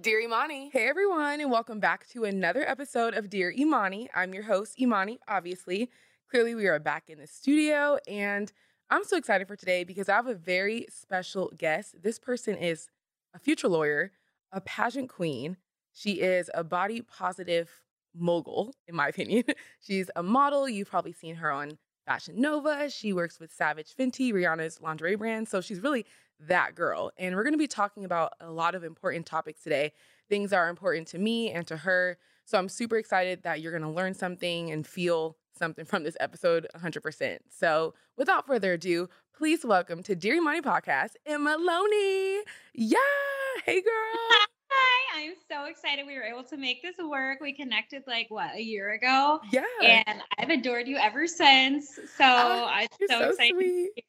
Dear Imani. Hey everyone, and welcome back to another episode of Dear Imani. I'm your host, Imani, obviously. Clearly, we are back in the studio, and I'm so excited for today because I have a very special guest. This person is a future lawyer, a pageant queen. She is a body positive mogul, in my opinion. She's a model. You've probably seen her on Fashion Nova. She works with Savage Fenty, Rihanna's lingerie brand. So she's really that girl. And we're going to be talking about a lot of important topics today. Things that are important to me and to her. So I'm super excited that you're going to learn something and feel something from this episode 100%. So without further ado, please welcome to Dear Imani Podcast, Emma Loney. Yeah. Hey, girl. Hi, I'm so excited we were able to make this work. We connected like what a year ago. Yeah. And I've adored you ever since. So Oh, I'm so, so excited. sweet.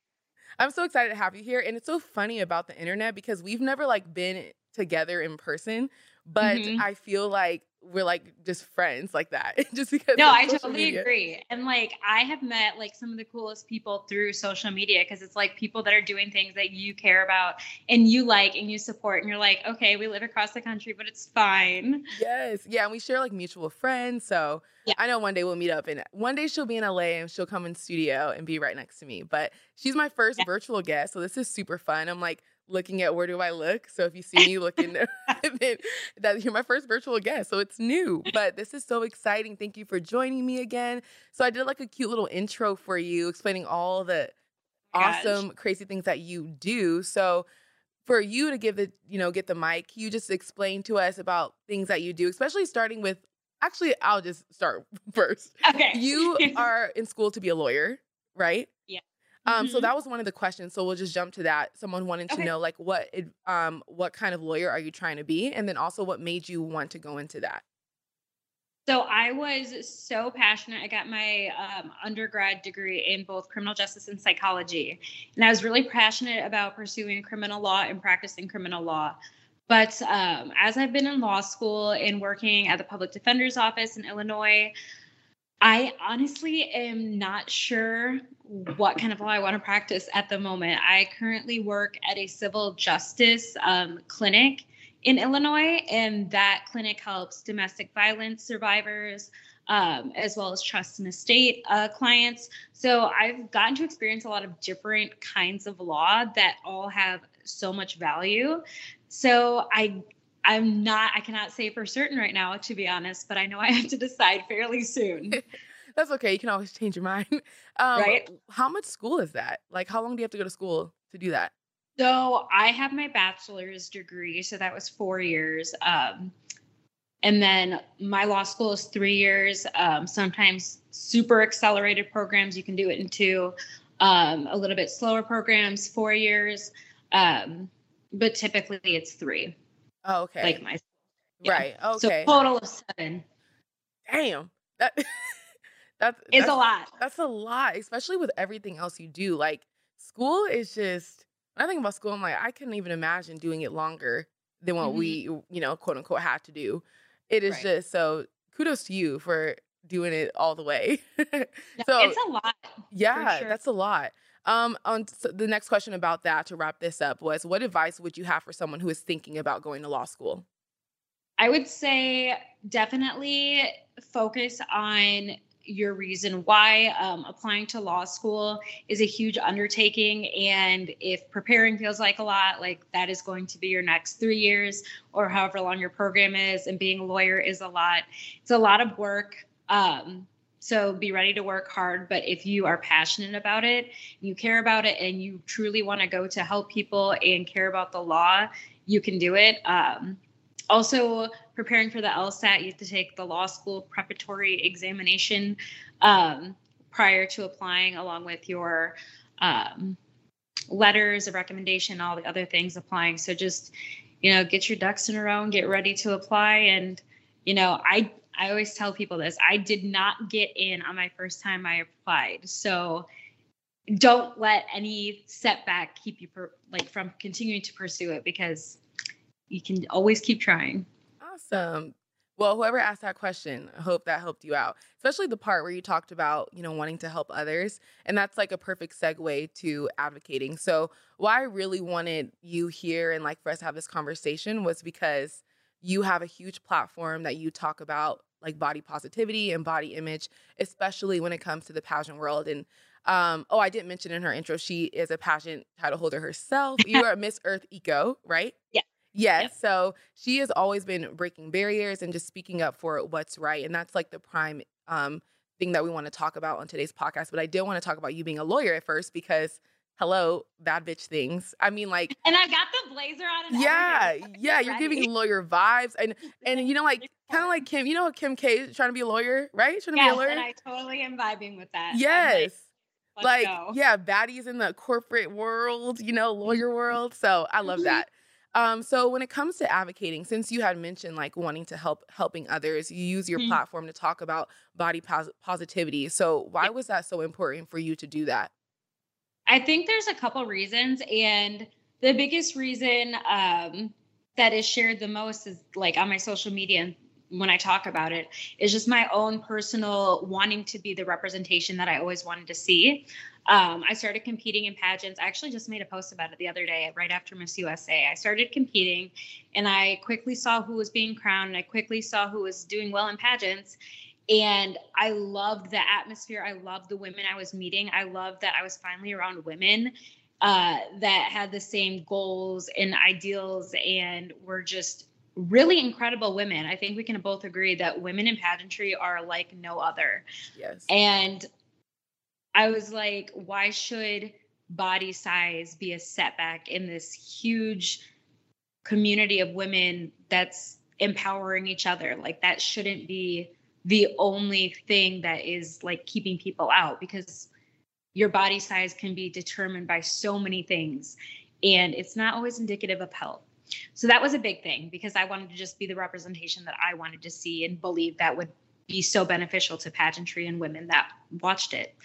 I'm so excited to have you here. And it's so funny about the internet because we've never like been together in person, but Mhm. I feel like we're like just friends like that. just because No, I totally media. agree. And like I have met like some of the coolest people through social media because it's like people that are doing things that you care about and you like and you support and you're like, okay, we live across the country, but it's fine. Yes. Yeah. And we share like mutual friends. So Yeah. I know one day we'll meet up and one day she'll be in LA and she'll come in studio and be right next to me. But she's my first Yeah. virtual guest. So this is super fun. I'm like looking at where do I look? So if you see me looking, then that you're my first virtual guest. So it's new. But this is so exciting. Thank you for joining me again. So I did like a cute little intro for you explaining all the Gosh. awesome, crazy things that you do. So for you to give the, you know, get the mic, you just explain to us about things that you do, especially starting with actually I'll just start first. Okay. You are in school to be a lawyer, right? Yeah. Um, so Mhm. that was one of the questions. So we'll just jump to that. Someone wanted to know like what it- um what kind of lawyer are you trying to be? And then also what made you want to go into that? So I was so passionate. I got my um, undergrad degree in both criminal justice and psychology, and I was really passionate about pursuing criminal law and practicing criminal law. But um, as I've been in law school and working at the public defender's office in Illinois, I honestly am not sure what kind of law I want to practice at the moment. I currently work at a civil justice um, clinic in Illinois, and that clinic helps domestic violence survivors um, as well as trust and estate uh, clients. So I've gotten to experience a lot of different kinds of law that all have so much value. So I. I'm not, I cannot say for certain right now, to be honest, but I know I have to decide fairly soon. That's okay. You can always change your mind. Um, Right. How much school is that? Like, how long do you have to go to school to do that? So I have my bachelor's degree, so that was four years. Um, and then my law school is three years. Um, sometimes super accelerated programs, you can do it in two. Um, a little bit slower programs, four years. Um, but typically it's three, Oh, okay. like my yeah. right. Okay. So total of seven. Damn. That that's It's a lot. That's a lot, especially with everything else you do. Like school is just when I think about school, I'm like, I couldn't even imagine doing it longer than what Mhm. we, you know, quote unquote had to do. It is Right. just so kudos to you for doing it all the way. So it's a lot. yeah, sure. that's a lot. Um, on so the next question about that to wrap this up was, what advice would you have for someone who is thinking about going to law school? I would say definitely focus on your reason why um, applying to law school is a huge undertaking. And if preparing feels like a lot, like that is going to be your next three years or however long your program is, and being a lawyer is a lot. It's a lot of work. Um, so be ready to work hard. But if you are passionate about it, you care about it, and you truly want to go to help people and care about the law, you can do it. Um, also preparing for the LSAT, you have to take the law school preparatory examination um, prior to applying, along with your um, letters of recommendation, all the other things applying. So just, you know, get your ducks in a row and get ready to apply. And, you know, I I always tell people this. I did not get in on my first time I applied. So don't let any setback keep you per, like from continuing to pursue it because you can always keep trying. Awesome. Well, whoever asked that question, I hope that helped you out, especially the part where you talked about, you know, wanting to help others. And that's like a perfect segue to advocating. So, why I really wanted you here and like for us to have this conversation was because you have a huge platform that you talk about like body positivity and body image, especially when it comes to the pageant world. And um, oh, I didn't mention in her intro, she is a pageant title holder herself. You are Miss Earth Eco, right? Yeah. Yes. Yep. So she has always been breaking barriers and just speaking up for what's right. And that's like the prime um, thing that we want to talk about on today's podcast. But I did want to talk about you being a lawyer at first because hello, bad bitch things. I mean, like, and I got the blazer on. yeah, yeah, you're ready. giving lawyer vibes, and and you know, like, kind of like Kim. You know, Kim K trying to be a lawyer, right? Trying to yes, be a lawyer. and I totally am vibing with that. Yes. Like, like yeah, baddies in the corporate world, you know, lawyer world. So I love that. Um, so when it comes to advocating, since you had mentioned like wanting to help helping others, you use your mm-hmm. platform to talk about body pos- positivity. So why was that so important for you to do that? I think there's a couple reasons, and the biggest reason um, that is shared the most is like on my social media and when I talk about it is just my own personal wanting to be the representation that I always wanted to see. Um, I started competing in pageants. I actually just made a post about it the other day, right after Miss USA. I started competing and I quickly saw who was being crowned and I quickly saw who was doing well in pageants. And I loved the atmosphere. I loved the women I was meeting. I loved that I was finally around women uh, that had the same goals and ideals and were just really incredible women. I think we can both agree that women in pageantry are like no other. Yes. And I was like, why should body size be a setback in this huge community of women that's empowering each other? Like, that shouldn't be the only thing that is like keeping people out because your body size can be determined by so many things and it's not always indicative of health. So that was a big thing because I wanted to just be the representation that I wanted to see and believe that would be so beneficial to pageantry and women that watched it.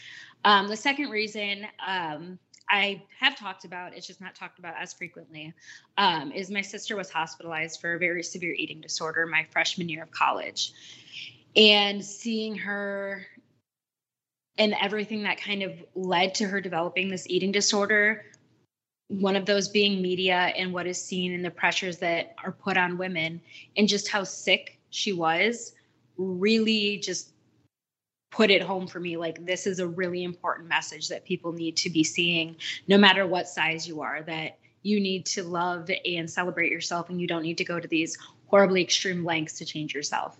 Um, the second reason um, I have talked about, it's just not talked about as frequently, um, is my sister was hospitalized for a very severe eating disorder my freshman year of college. And seeing her and everything that kind of led to her developing this eating disorder one of those being media and what is seen and the pressures that are put on women and just how sick she was really just put it home for me like this is a really important message that people need to be seeing no matter what size you are that you need to love and celebrate yourself and you don't need to go to these horribly extreme lengths to change yourself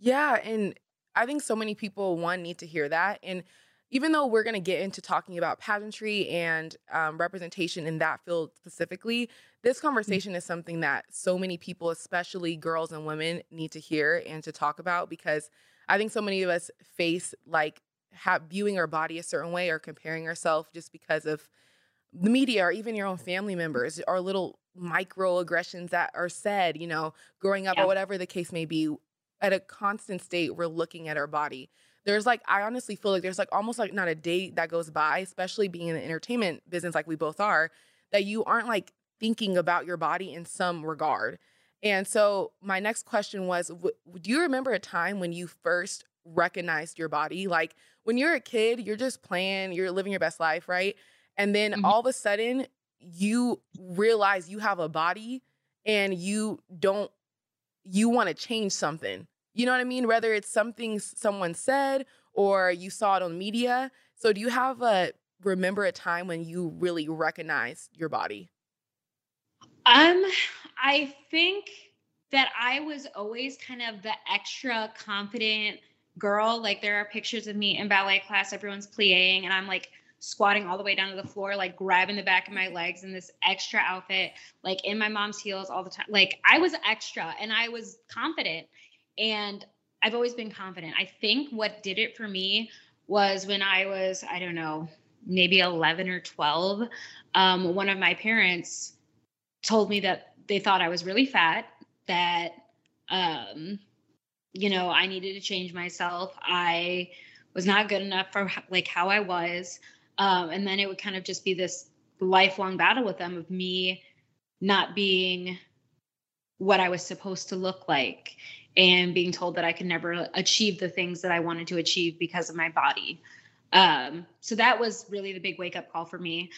yeah and i think so many people one need to hear that and even though we're going to get into talking about pageantry and um, representation in that field specifically, this mm. conversation is something that so many people, especially girls and women, need to hear and to talk about because I think so many of us face like have, viewing our body a certain way or comparing ourselves just because of the media or even your own family members or little microaggressions that are said, you know, growing up yeah. or whatever the case may be. At a constant state, we're looking at our body there's like I honestly feel like there's like almost like not a day that goes by, especially being in the entertainment business like we both are, that you aren't like thinking about your body in some regard. And so my next question was w- do you remember a time when you first recognized your body? Like when you're a kid, you're just playing, you're living your best life, right? And then mm-hmm. all of a sudden you realize you have a body and you don't you want to change something you know what I mean? Whether it's something someone said or you saw it on media. So do you have a remember a time when you really recognized your body? Um, I think that I was always kind of the extra confident girl. Like there are pictures of me in ballet class, everyone's playing, and I'm like squatting all the way down to the floor, like grabbing the back of my legs in this extra outfit, like in my mom's heels all the time. Like I was extra and I was confident. And I've always been confident. I think what did it for me was when I was, I don't know, maybe 11 or 12. Um, one of my parents told me that they thought I was really fat, that, um, you know, I needed to change myself. I was not good enough for like how I was. Um, and then it would kind of just be this lifelong battle with them of me not being what I was supposed to look like and being told that I could never achieve the things that I wanted to achieve because of my body. Um, so that was really the big wake up call for me.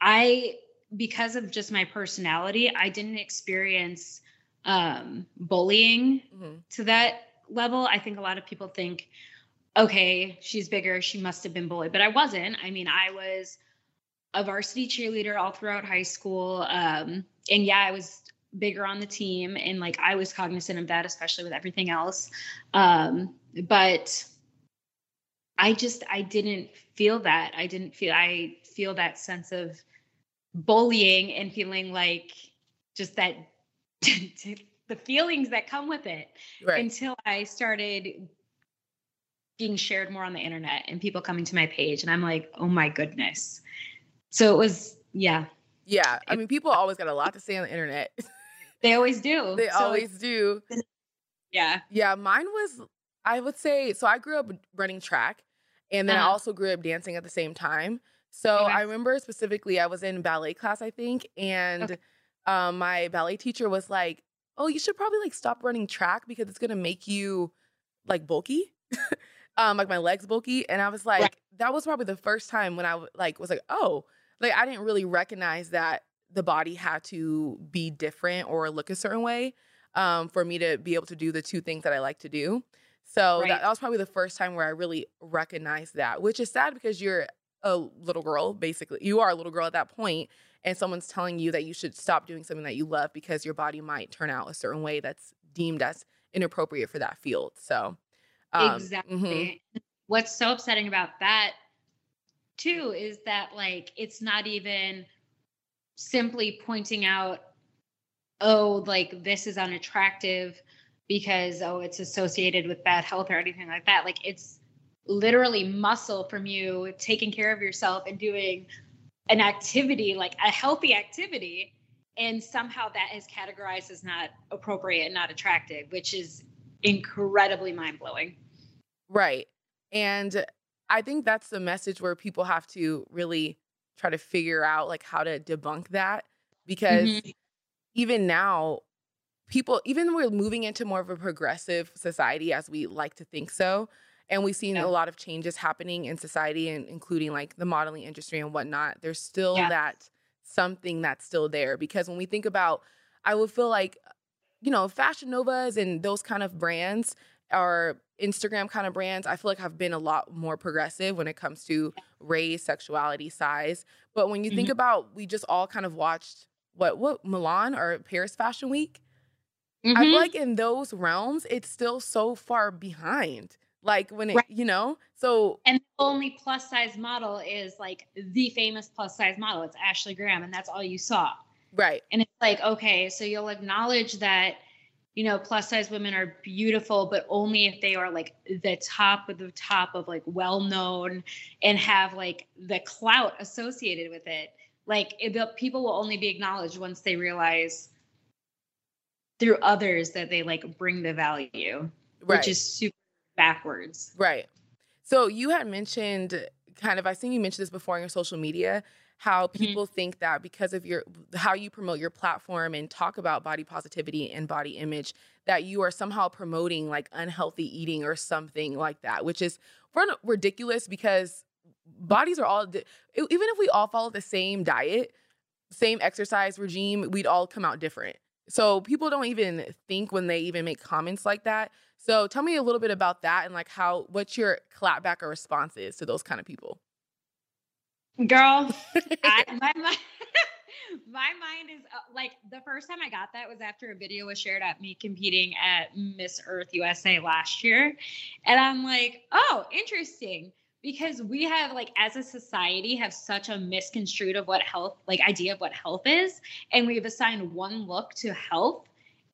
I, because of just my personality, I didn't experience um, bullying mm-hmm. to that level. I think a lot of people think, okay, she's bigger, she must have been bullied, but I wasn't. I mean, I was a varsity cheerleader all throughout high school. Um, and yeah, I was bigger on the team and like I was cognizant of that, especially with everything else. Um, but I just I didn't feel that. I didn't feel I feel that sense of bullying and feeling like just that the feelings that come with it right. until I started being shared more on the internet and people coming to my page and I'm like, "Oh my goodness." So it was yeah. Yeah. I mean, people always got a lot to say on the internet. They always do. They so always do. Yeah. Yeah, mine was I would say so I grew up running track and then uh-huh. I also grew up dancing at the same time. So okay. I remember specifically I was in ballet class, I think, and okay. um, my ballet teacher was like, "Oh, you should probably like stop running track because it's gonna make you like bulky, um, like my legs bulky." And I was like, right. that was probably the first time when I like was like, "Oh, like I didn't really recognize that the body had to be different or look a certain way um, for me to be able to do the two things that I like to do." So right. that, that was probably the first time where I really recognized that, which is sad because you're a little girl, basically. You are a little girl at that point, and someone's telling you that you should stop doing something that you love because your body might turn out a certain way that's deemed as inappropriate for that field. So, um, exactly. Mm-hmm. What's so upsetting about that, too, is that like it's not even simply pointing out, oh, like this is unattractive because oh it's associated with bad health or anything like that. Like it's literally muscle from you taking care of yourself and doing an activity like a healthy activity and somehow that is categorized as not appropriate and not attractive which is incredibly mind-blowing. Right. And i think that's the message where people have to really try to figure out like how to debunk that because mm-hmm. even now people even we're moving into more of a progressive society as we like to think so and we've seen yeah. a lot of changes happening in society and including like the modeling industry and whatnot there's still yeah. that something that's still there because when we think about i would feel like you know fashion novas and those kind of brands are instagram kind of brands i feel like have been a lot more progressive when it comes to race sexuality size but when you mm-hmm. think about we just all kind of watched what what milan or paris fashion week mm-hmm. i feel mm-hmm. like in those realms it's still so far behind like when it, right. you know, so and the only plus size model is like the famous plus size model. It's Ashley Graham, and that's all you saw. Right. And it's like, okay, so you'll acknowledge that, you know, plus size women are beautiful, but only if they are like the top of the top of like well known and have like the clout associated with it. Like it, people will only be acknowledged once they realize through others that they like bring the value, right. which is super backwards. Right. So you had mentioned kind of I think you mentioned this before on your social media how mm-hmm. people mm-hmm. think that because of your how you promote your platform and talk about body positivity and body image that you are somehow promoting like unhealthy eating or something like that which is ridiculous because bodies are all even if we all follow the same diet same exercise regime we'd all come out different so people don't even think when they even make comments like that so tell me a little bit about that and like how what's your clapback or response is to those kind of people. Girl, I, my, my, my mind is uh, like the first time I got that was after a video was shared at me competing at Miss Earth USA last year. And I'm like, oh, interesting. Because we have like as a society have such a misconstrued of what health like idea of what health is. And we've assigned one look to health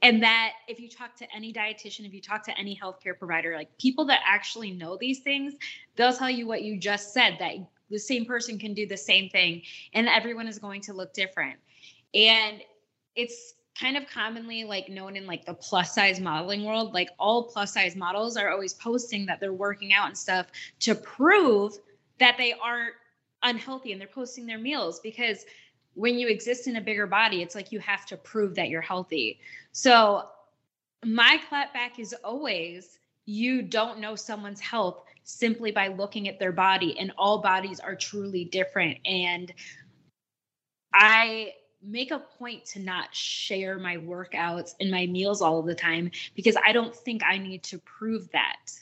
and that if you talk to any dietitian if you talk to any healthcare provider like people that actually know these things they'll tell you what you just said that the same person can do the same thing and everyone is going to look different and it's kind of commonly like known in like the plus size modeling world like all plus size models are always posting that they're working out and stuff to prove that they aren't unhealthy and they're posting their meals because when you exist in a bigger body, it's like you have to prove that you're healthy. So my clapback is always you don't know someone's health simply by looking at their body, and all bodies are truly different. And I make a point to not share my workouts and my meals all the time because I don't think I need to prove that.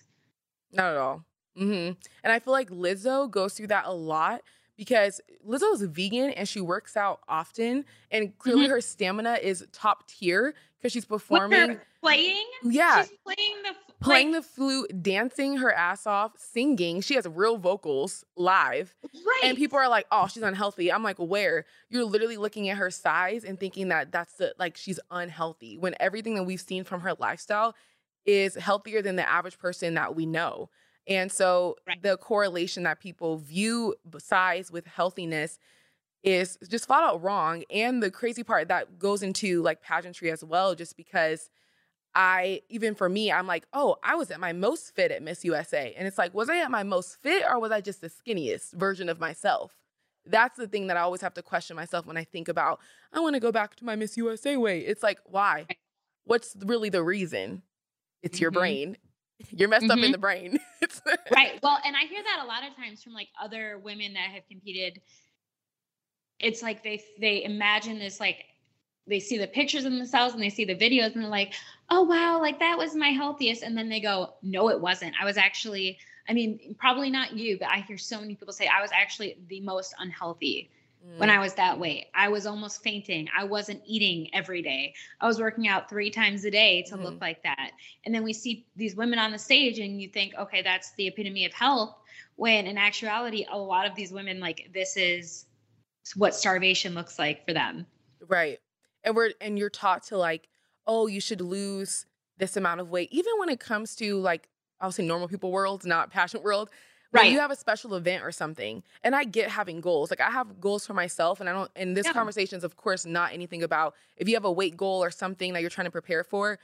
Not at all. Mm-hmm. And I feel like Lizzo goes through that a lot because Lizzo is a vegan and she works out often, and clearly mm-hmm. her stamina is top tier because she's performing, playing. Yeah, she's playing the playing like, the flute, dancing her ass off, singing. She has real vocals live. Right. And people are like, "Oh, she's unhealthy." I'm like, "Where?" You're literally looking at her size and thinking that that's the like she's unhealthy when everything that we've seen from her lifestyle is healthier than the average person that we know. And so right. the correlation that people view size with healthiness is just flat out wrong. And the crazy part that goes into like pageantry as well, just because I, even for me, I'm like, oh, I was at my most fit at Miss USA. And it's like, was I at my most fit or was I just the skinniest version of myself? That's the thing that I always have to question myself when I think about, I want to go back to my Miss USA way. It's like, why? What's really the reason? It's mm-hmm. your brain. You're messed mm-hmm. up in mm-hmm. the brain. right. Well, and I hear that a lot of times from like other women that have competed. It's like they they imagine this like they see the pictures of themselves and they see the videos and they're like, oh wow, like that was my healthiest. And then they go, no, it wasn't. I was actually, I mean, probably not you, but I hear so many people say I was actually the most unhealthy mm. when I was that way. I was almost fainting. I wasn't eating every day. I was working out three times a day to mm. look like that. And then we see these women on the stage and you think, okay, that's the epitome of health. When in actuality, a lot of these women, like, this is what starvation looks like for them. Right and we're and you're taught to like oh you should lose this amount of weight even when it comes to like i'll say normal people world not pageant world right you have a special event or something and i get having goals like i have goals for myself and i don't and this yeah. conversation is of course not anything about if you have a weight goal or something that you're trying to prepare for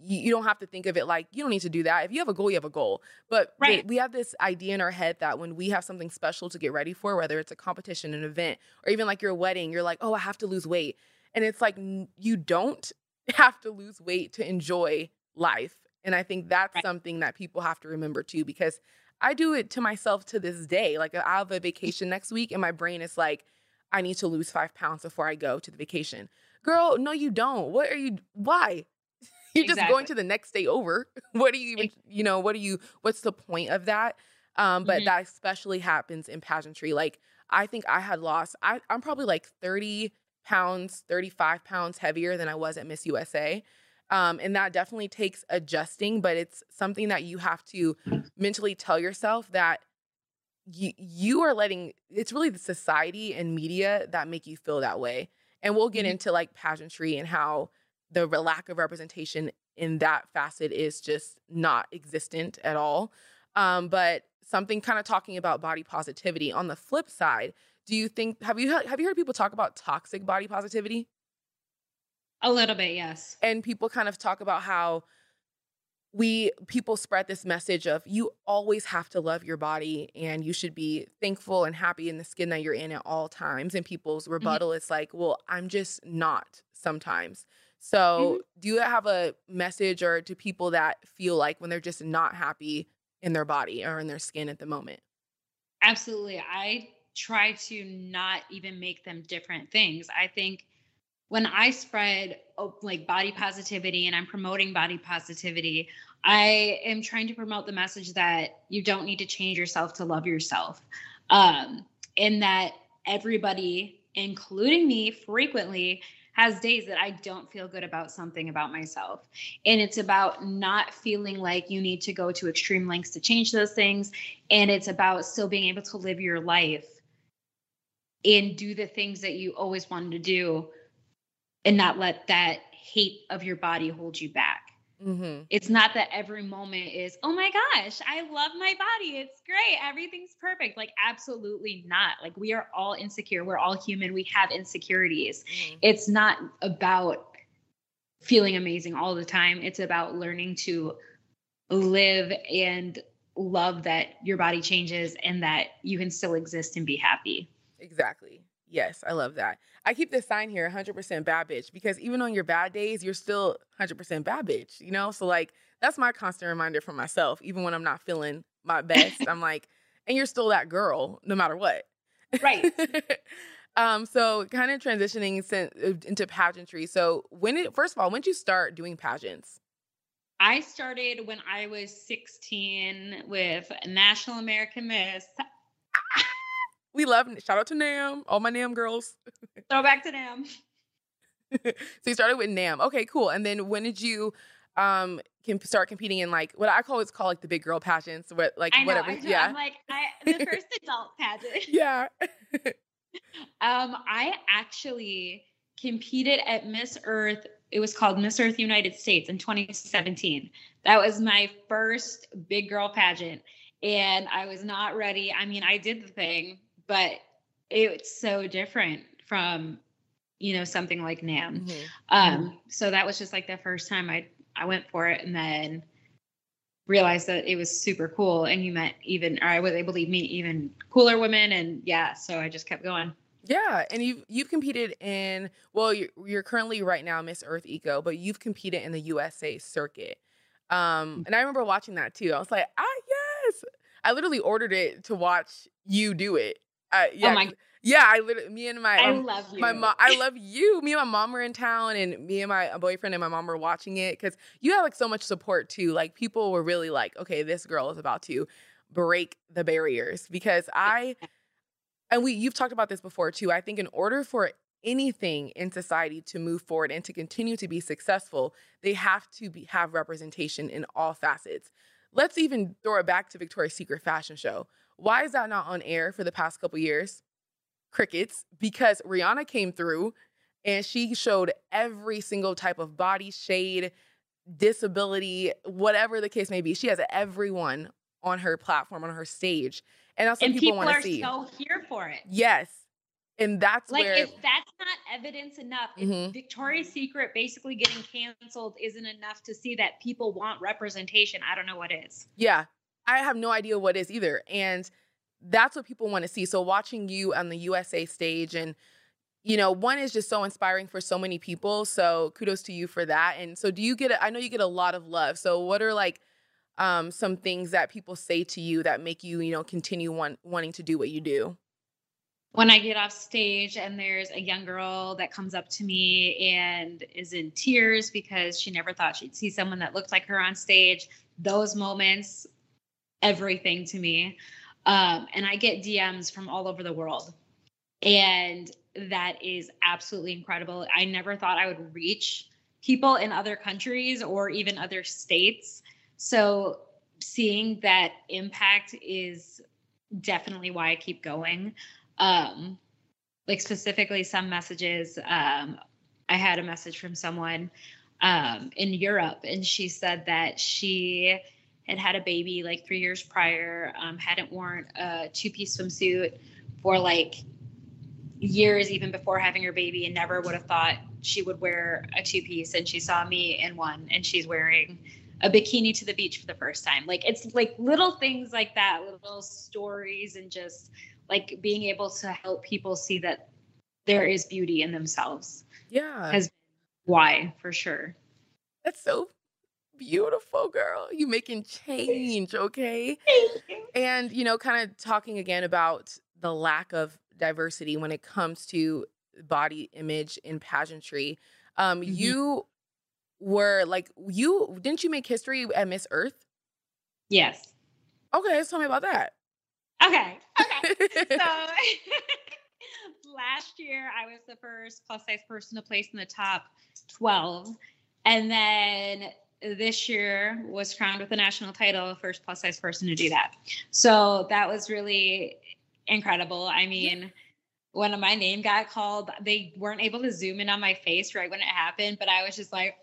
you, don't have to think of it like you don't need to do that if you have a goal you have a goal but right. we, we have this idea in our head that when we have something special to get ready for whether it's a competition an event or even like your wedding you're like oh i have to lose weight and it's like you don't have to lose weight to enjoy life. And I think that's right. something that people have to remember too, because I do it to myself to this day. Like I have a mm. vacation next week, and my brain is like, I need to lose five pounds before I go to the vacation. Girl, no, you don't. What are you? Why? You're exactly. just going to the next day over. What do you even, you know, what are you, what's the point of that? Um, but mm-hmm. that especially happens in pageantry. Like, I think I had lost, I, I'm probably like 30 pounds, 35 pounds heavier than I was at Miss USA. Um, and that definitely takes adjusting, but it's something that you have to mentally tell yourself that you, you are letting it's really the society and media that make you feel that way. And we'll get mm-hmm. into like pageantry and how the lack of representation in that facet is just not existent at all. Um, but something kind of talking about body positivity on the flip side, do you think have you have you heard people talk about toxic body positivity? A little bit, yes. And people kind of talk about how we people spread this message of you always have to love your body and you should be thankful and happy in the skin that you're in at all times and people's mm-hmm. rebuttal mm-hmm. is like well i'm just not sometimes so mm-hmm. do you have a message or to people that feel like when they're just not happy in their body or in their skin at the moment absolutely i try to not even make them different things. I think when I spread oh, like body positivity and I'm promoting body positivity, I am trying to promote the message that you don't need to change yourself to love yourself. Um, and that everybody, including me, frequently has days that I don't feel good about something about myself. And it's about not feeling like you need to go to extreme lengths to change those things. And it's about still being able to live your life and do the things that you always wanted to do and not let that hate of your body hold you back. Mm-hmm. It's not that every moment is, oh my gosh, I love my body. It's great. Everything's perfect. Like, absolutely not. Like, we are all insecure. We're all human. We have insecurities. Mm-hmm. It's not about feeling amazing all the time. It's about learning to live and love that your body changes and that you can still exist and be happy. Exactly. Yes, I love that. I keep this sign here 100% bad bitch because even on your bad days, you're still 100% bad bitch, you know? So, like, that's my constant reminder for myself. Even when I'm not feeling my best, I'm like, and you're still that girl no matter what. Right. Um, so kind of transitioning uh, into pageantry. So when it first of all, when did you start doing pageants? I started when I was 16 with National American Miss. We love shout out to Nam, all my Nam girls. Throw back to Nam. so you started with Nam. Okay, cool. And then when did you um can start competing in like what I call it's called like the big girl pageants, what like know, whatever. Yeah. I'm like I, the first adult pageant. Yeah. um, I actually competed at Miss Earth. It was called Miss Earth United States in 2017. That was my first big girl pageant. And I was not ready. I mean, I did the thing, but it's so different from, you know, something like NAM. Mm-hmm. Um, so that was just like the first time I I went for it and then realized that it was super cool and you met even or I was able to meet even cooler women and yeah, so I just kept going. Yeah, and you've you've competed in well, you're, you're currently right now Miss Earth Eco, but you've competed in the USA circuit. Um, and I remember watching that too. I was like, ah, yes. I literally ordered it to watch you do it. Uh, yeah, oh my yeah, I literally, me and my, I um, love you. My mom, I love you. Me and my mom were in town, and me and my boyfriend and my mom were watching it because you had like so much support too. Like people were really like, okay, this girl is about to break the barriers because I, and we, you've talked about this before too. I think in order for anything in society to move forward and to continue to be successful, they have to be, have representation in all facets. Let's even throw it back to Victoria's Secret fashion show. Why is that not on air for the past couple years? crickets because Rihanna came through and she showed every single type of body shade, disability, whatever the case may be. She has everyone on her platform, on her stage. And that's what and people, people want to see. so here for it. Yes. And that's like where if that's not evidence enough, mm-hmm. if Victoria's Secret basically getting canceled isn't enough to see that people want representation, I don't know what is. Yeah. I have no idea what is either. And that's what people want to see. So watching you on the USA stage and you know, one is just so inspiring for so many people. So kudos to you for that. And so do you get a, I know you get a lot of love. So what are like um, some things that people say to you that make you, you know, continue want, wanting to do what you do? When I get off stage and there's a young girl that comes up to me and is in tears because she never thought she'd see someone that looked like her on stage, those moments, everything to me. Um, and I get DMs from all over the world. And that is absolutely incredible. I never thought I would reach people in other countries or even other states. So seeing that impact is definitely why I keep going. Um, like specifically some messages, um, I had a message from someone um, in Europe, and she said that she had had a baby like three years prior, um, hadn't worn a two piece swimsuit for like years, even before having her baby, and never would have thought she would wear a two piece. And she saw me in one, and she's wearing a bikini to the beach for the first time. Like it's like little things like that, little stories, and just like being able to help people see that there is beauty in themselves. Yeah. Has why for sure. That's so beautiful girl. You making change, okay? And you know, kind of talking again about the lack of diversity when it comes to body image in pageantry. Um, mm-hmm. you were like you didn't you make history at Miss Earth? Yes. Okay, let's tell me about that. Okay. Okay. so last year I was the first plus size person to place in the top 12. And then this year was crowned with the national title, first plus size person to do that. So that was really incredible. I mean, when my name got called, they weren't able to zoom in on my face right when it happened, but I was just like,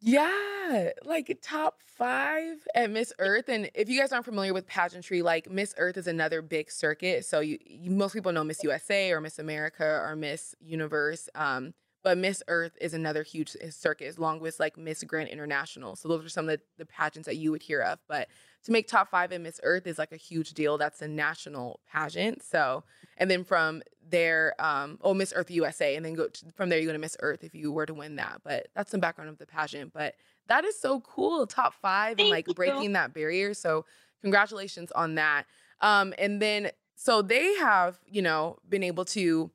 yeah, like top five at Miss Earth. And if you guys aren't familiar with pageantry, like Miss Earth is another big circuit. So you, you most people know Miss USA or Miss America or Miss Universe. Um, but Miss Earth is another huge circuit, along with like Miss Grand International. So those are some of the, the pageants that you would hear of. But to make top five in Miss Earth is like a huge deal. That's a national pageant. So, and then from there, um, oh, Miss Earth USA, and then go to, from there you go to Miss Earth if you were to win that. But that's some background of the pageant. But that is so cool, top five, Thank and like you. breaking that barrier. So congratulations on that. Um, and then so they have, you know, been able to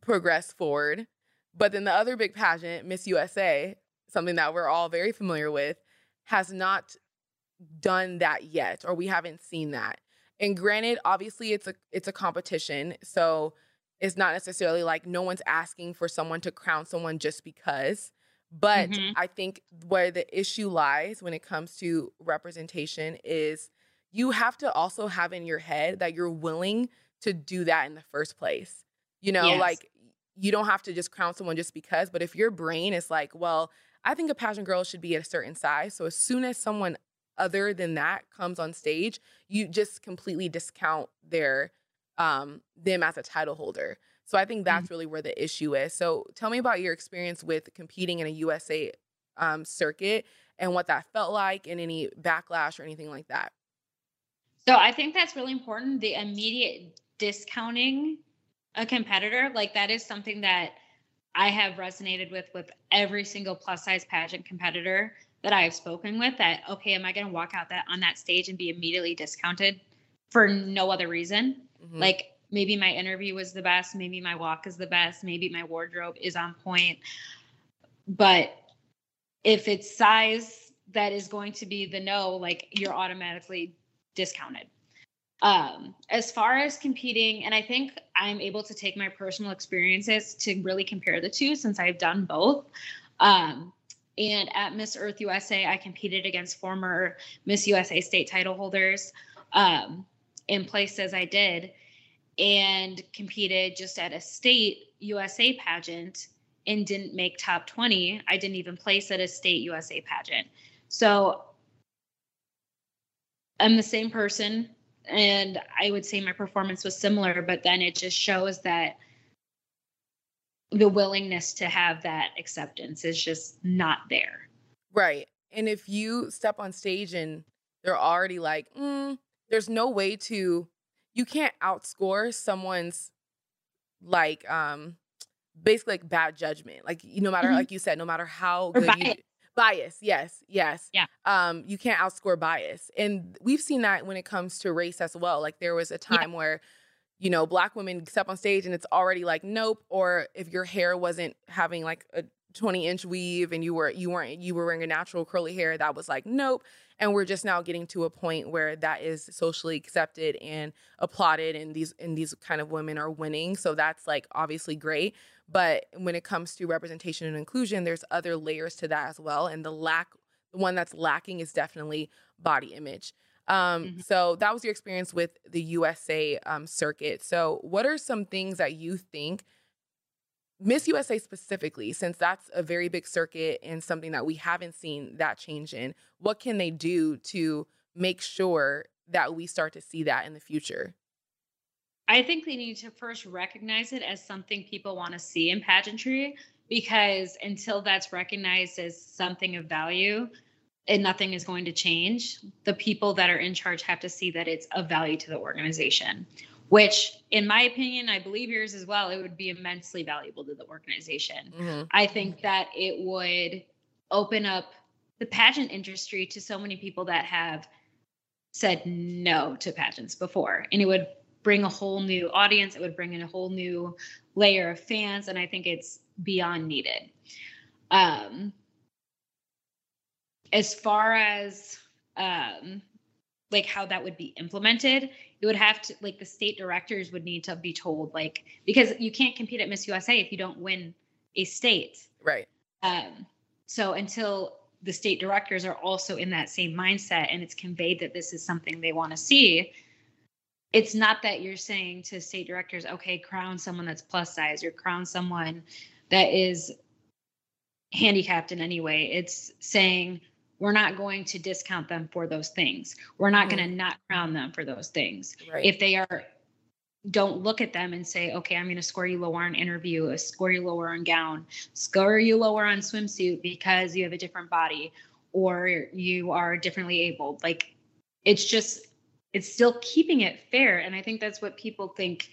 progress forward. But then the other big pageant, Miss USA, something that we're all very familiar with, has not done that yet, or we haven't seen that. And granted, obviously it's a it's a competition. So it's not necessarily like no one's asking for someone to crown someone just because. But mm-hmm. I think where the issue lies when it comes to representation is you have to also have in your head that you're willing to do that in the first place. You know, yes. like you don't have to just crown someone just because, but if your brain is like, well, I think a pageant girl should be at a certain size. So as soon as someone other than that comes on stage, you just completely discount their um them as a title holder. So I think that's mm-hmm. really where the issue is. So tell me about your experience with competing in a USA um, circuit and what that felt like and any backlash or anything like that. So I think that's really important. The immediate discounting a competitor, like that is something that I have resonated with with every single plus size pageant competitor that I have spoken with. That okay, am I going to walk out that on that stage and be immediately discounted for no other reason? Mm-hmm. Like maybe my interview was the best, maybe my walk is the best, maybe my wardrobe is on point. But if it's size that is going to be the no, like you're automatically discounted. Um, as far as competing, and I think I'm able to take my personal experiences to really compare the two since I've done both. Um, and at Miss Earth USA, I competed against former Miss USA state title holders um, in places I did and competed just at a state USA pageant and didn't make top 20. I didn't even place at a state USA pageant. So I'm the same person and I would say my performance was similar, but then it just shows that the willingness to have that acceptance is just not there. Right. And if you step on stage and they're already like, mm, there's no way to you can't outscore someone's like um basically like bad judgment. Like no matter mm-hmm. like you said, no matter how good you bias, yes, yes. Yeah. Um, you can't outscore bias. And we've seen that when it comes to race as well. Like there was a time yeah. where you know, black women step on stage and it's already like nope. Or if your hair wasn't having like a 20 inch weave and you were you weren't you were wearing a natural curly hair that was like nope and we're just now getting to a point where that is socially accepted and applauded and these and these kind of women are winning so that's like obviously great but when it comes to representation and inclusion there's other layers to that as well and the lack the one that's lacking is definitely body image um, mm-hmm. so that was your experience with the USA um, circuit. So, what are some things that you think Miss USA specifically, since that's a very big circuit and something that we haven't seen that change in, what can they do to make sure that we start to see that in the future? I think they need to first recognize it as something people want to see in pageantry because until that's recognized as something of value and nothing is going to change, the people that are in charge have to see that it's of value to the organization which in my opinion i believe yours as well it would be immensely valuable to the organization mm-hmm. i think that it would open up the pageant industry to so many people that have said no to pageants before and it would bring a whole new audience. It would bring in a whole new layer of fans and i think it's beyond needed. Um as far as um like how that would be implemented it would have to like the state directors would need to be told like because you can't compete at miss usa if you don't win a state. Right. Um so until the state directors are also in that same mindset and it's conveyed that this is something they want to see it's not that you're saying to state directors okay crown someone that's plus size or crown someone that is handicapped in any way it's saying we're not going to discount them for those things. We're not mm-hmm. going to not crown them for those things. Right. If they are, don't look at them and say, okay, I'm going to score you lower on interview, score you lower on gown, score you lower on swimsuit because you have a different body or you are differently abled. Like it's just, it's still keeping it fair. And I think that's what people think.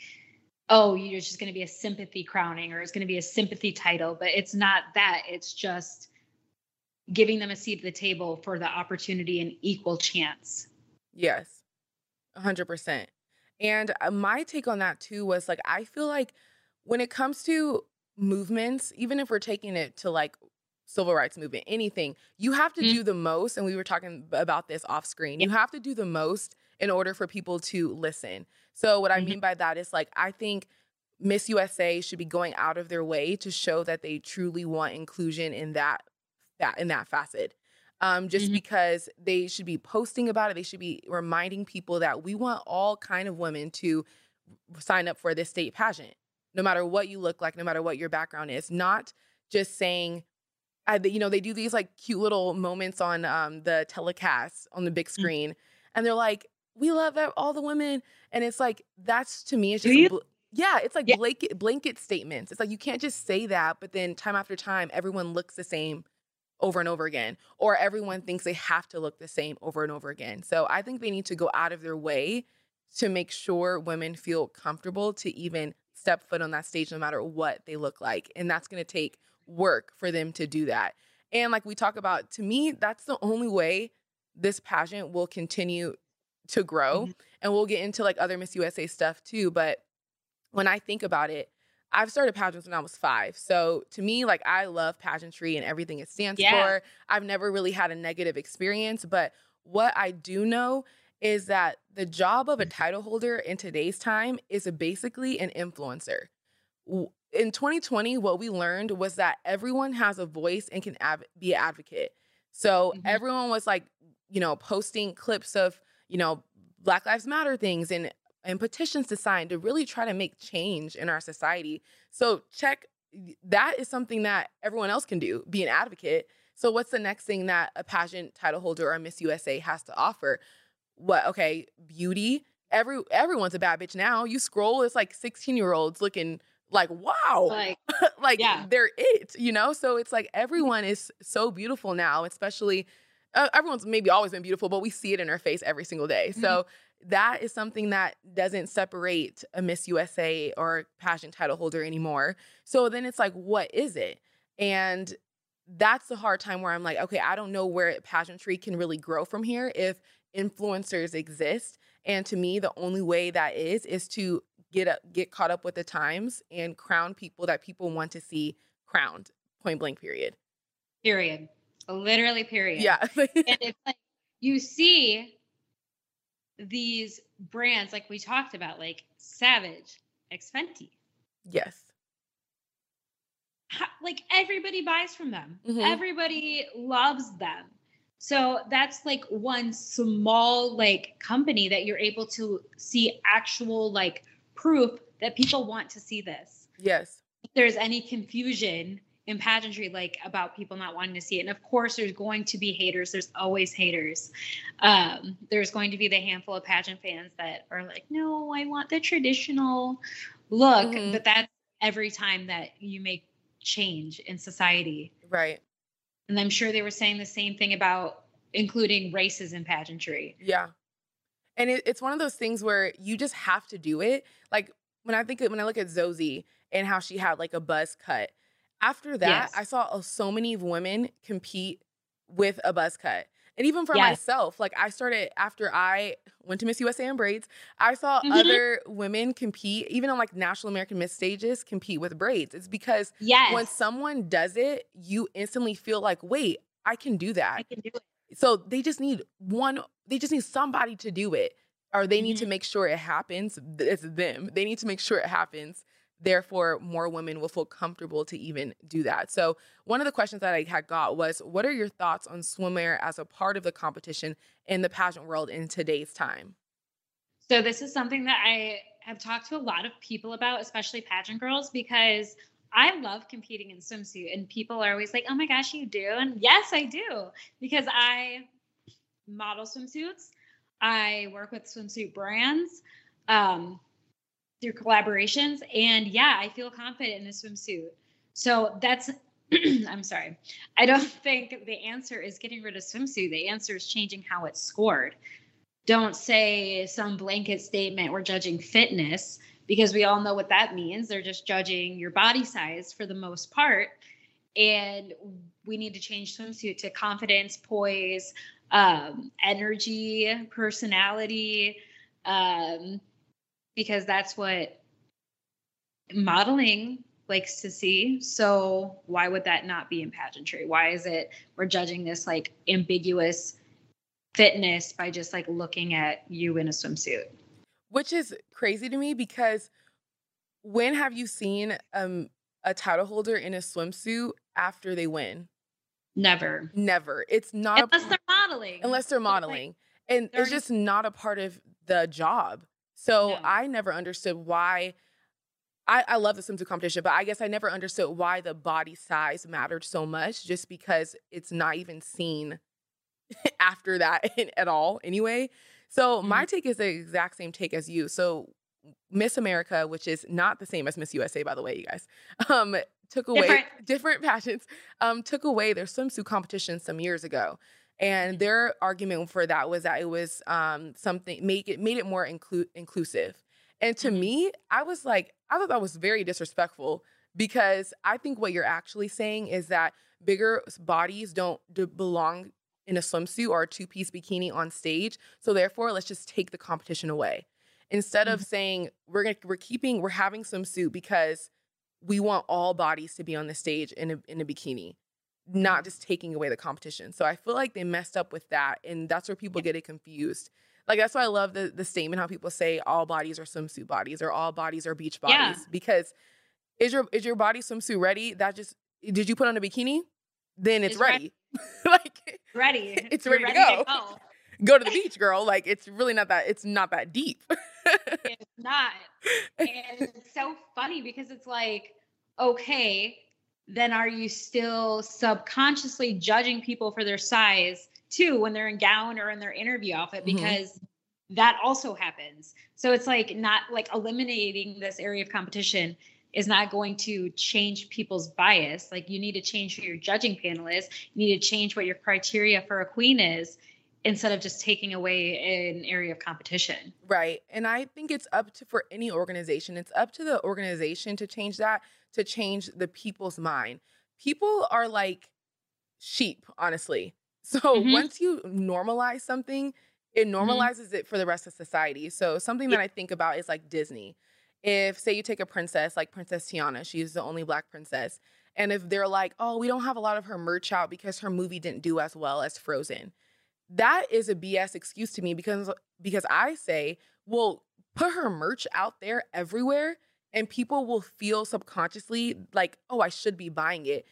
Oh, you're just going to be a sympathy crowning or it's going to be a sympathy title, but it's not that. It's just, giving them a seat at the table for the opportunity and equal chance. Yes, 100%. And uh, my take on that too was like, I feel like when it comes to movements, even if we're taking it to like civil rights movement, anything, you have to mm-hmm. do the most. And we were talking about this off screen. You have to do the most in order for people to listen. So, what I mm-hmm. mean by that is like, I think Miss USA should be going out of their way to show that they truly want inclusion in that that in that facet. Um, just mm-hmm. because they should be posting about it, they should be reminding people that we want all kind of women to sign up for this state pageant, no matter what you look like, no matter what your background is. Not just saying, uh, you know, they do these like cute little moments on um, the telecast on the big mm. screen, mm-hmm. and they're like, "We love all the women," and it's like that's to me, it's just bl- yeah, it's like yeah. blanket blanket statements. It's like you can't just say that, but then time after time, everyone looks the same over and over again, or everyone thinks they have to look the same over and over again. So I think they need to go out of their way to make sure women feel comfortable to even step foot on that stage, no matter what they look like. And that's going to take work for them to do that. And like we talk about, to me, that's the only way this pageant will continue to grow. Mm-hmm. And we'll get into like other Miss USA stuff too. But when I think about it, I've started pageants when I was five. So to me, like I love pageantry and everything it stands yeah. for. I've never really had a negative experience. But what I do know is that the job of a title holder in today's time is basically an influencer. In 2020, what we learned was that everyone has a voice and can be an advocate. So mm-hmm. everyone was like, you know, posting clips of, you know, Black Lives Matter things and and petitions to sign to really try to make change in our society. So check that is something that everyone else can do, be an advocate. So what's the next thing that a pageant title holder or Miss USA has to offer? What okay, beauty. Every everyone's a bad bitch now. You scroll, it's like 16-year-olds looking like wow. Like, like yeah. they're it, you know? So it's like mm-hmm. everyone is so beautiful now, especially uh, everyone's maybe always been beautiful, but we see it in our face every single day. Mm-hmm. So that is something that doesn't separate a Miss USA or pageant title holder anymore. So then it's like, what is it? And that's the hard time where I'm like, okay, I don't know where pageantry can really grow from here if influencers exist. And to me, the only way that is is to get up, get caught up with the times and crown people that people want to see crowned. Point blank. Period. Period. Literally. Period. Yeah. and it's like you see these brands like we talked about, like Savage, X Fenty. Yes. like everybody buys from them. Mm-hmm. Everybody loves them. So that's like one small like company that you're able to see actual like proof that people want to see this. Yes. If there's any confusion in pageantry like about people not wanting to see it. And of course there's going to be haters. There's always haters. Um, there's going to be the handful of pageant fans that are like no i want the traditional look. Mm-hmm. but that's every time that you make change in society. Right. And i'm sure they were saying the same thing about including races in pageantry. Yeah. And it, it's one of those things where you just have to do it. Like when i think when i look at Zozi and how she had like a buzz cut after that, yes. I saw uh, so many women compete with a buzz cut. And even for yes. myself, like I started after I went to Miss USA and braids, I saw mm-hmm. other women compete, even on like National American Miss stages, compete with braids. It's because yes. when someone does it, you instantly feel like, wait, I can do that. I can do it. So they just need one, they just need somebody to do it. Or they mm-hmm. need to mm-hmm. make sure it happens. It's them. They need to make sure it happens therefore more women will feel comfortable to even do that so one of the questions that i had got was what are your thoughts on swimwear as a part of the competition in the pageant world in today's time so this is something that i have talked to a lot of people about especially pageant girls because I love competing in swimsuit, and people are always like, "Oh my gosh, you do?" And yes, I do because I model swimsuits. I work with swimsuit brands. Um, through collaborations. And yeah, I feel confident in a swimsuit. So that's I'm sorry. I don't think the answer is getting rid of swimsuit. The answer is changing how it's scored. Don't say some blanket statement we're judging fitness because we all know what that means. They're just judging your body size for the most part. And we need to change swimsuit to confidence, poise, um, energy, personality, um, because that's what modeling likes to see. So why would that not be in pageantry? Why is it we're judging this like ambiguous fitness by just like looking at you in a swimsuit? Which is crazy to me because when have you seen um a title holder in a swimsuit after they win? Never. Never. It's not unless a, they're modeling. Unless they're modeling. Like, and it's just not a part of the job. So no. I never understood why I, I love the swimsuit competition, but I guess I never understood why the body size mattered so much just because it's not even seen after that at all anyway. So mm-hmm. my take is the exact same take as you. So Miss America, which is not the same as Miss USA, by the way, you guys, um, took away different, different passions, um, took away their swimsuit competition some years ago. And their argument for that was that it was um, something make it made it more inclu- inclusive. And to mm-hmm. me, I was like, I thought that was very disrespectful because I think what you're actually saying is that bigger bodies don't belong in a swimsuit or a two piece bikini on stage. So therefore, let's just take the competition away. Instead mm-hmm. of saying we're gonna, we're keeping we're having swimsuit because we want all bodies to be on the stage in a in a bikini, not just taking away the competition. So I feel like they messed up with that, and that's where people get it confused. Like that's why I love the the statement how people say all bodies are swimsuit bodies or all bodies are beach bodies yeah. because is your is your body swimsuit ready? That just did you put on a bikini? Then it's, it's ready. ready. like ready. It's ready, ready, to go. To go. go to the beach, girl. Like it's really not that it's not that deep. it's not. And it's so funny because it's like, okay, then are you still subconsciously judging people for their size too when they're in gown or in their interview outfit mm-hmm. because mm-hmm. that also happens. So it's like not like eliminating this area of competition is not going to change people's bias. Like you need to change who your judging panel is. You need to change what your criteria for a queen is instead of just taking away an area of competition. Right. And I think it's up to for any organization, it's up to the organization to change that, to change the people's mind. People are like sheep, honestly. So mm-hmm. once you normalize something, it mm-hmm. normalizes mm-hmm. it for the rest of society. So something that I think about is like Disney. If say you take a princess like Princess Tiana, she's the only black princess, and if they're like, "Oh, we don't have a lot of her merch out because her movie didn't do as well as Frozen." That is a BS excuse to me because because I say, "Well, put her merch out there everywhere and people will feel subconsciously like, "Oh, I should be buying it."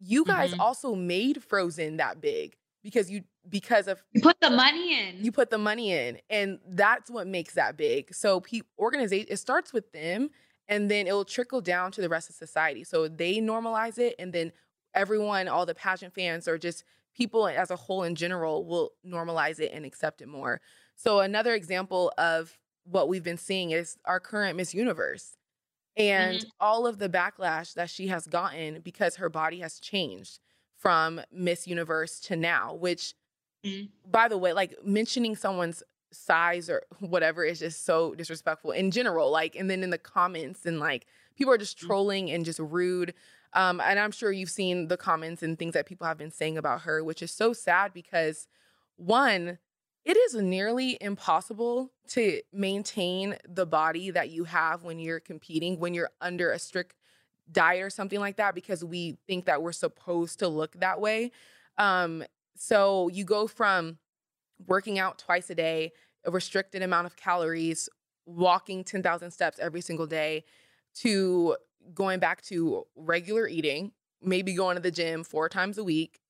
You guys mm-hmm. also made Frozen that big because you because of you put the money in. You put the money in, and that's what makes that big. So, pe- organization it starts with them, and then it will trickle down to the rest of society. So they normalize it, and then everyone, all the pageant fans, or just people as a whole in general, will normalize it and accept it more. So another example of what we've been seeing is our current Miss Universe. And mm-hmm. all of the backlash that she has gotten because her body has changed from Miss Universe to now, which, mm-hmm. by the way, like mentioning someone's size or whatever is just so disrespectful in general. Like, and then in the comments, and like people are just mm. trolling and just rude. Um, and I'm sure you've seen the comments and things that people have been saying about her, which is so sad because one, it is nearly impossible to maintain the body that you have when you're competing, when you're under a strict diet or something like that because we think that we're supposed to look that way. Um, so you go from working out twice a day, a restricted amount of calories, walking 10,000 steps every single day, to going back to regular eating, maybe going to the gym four times a week,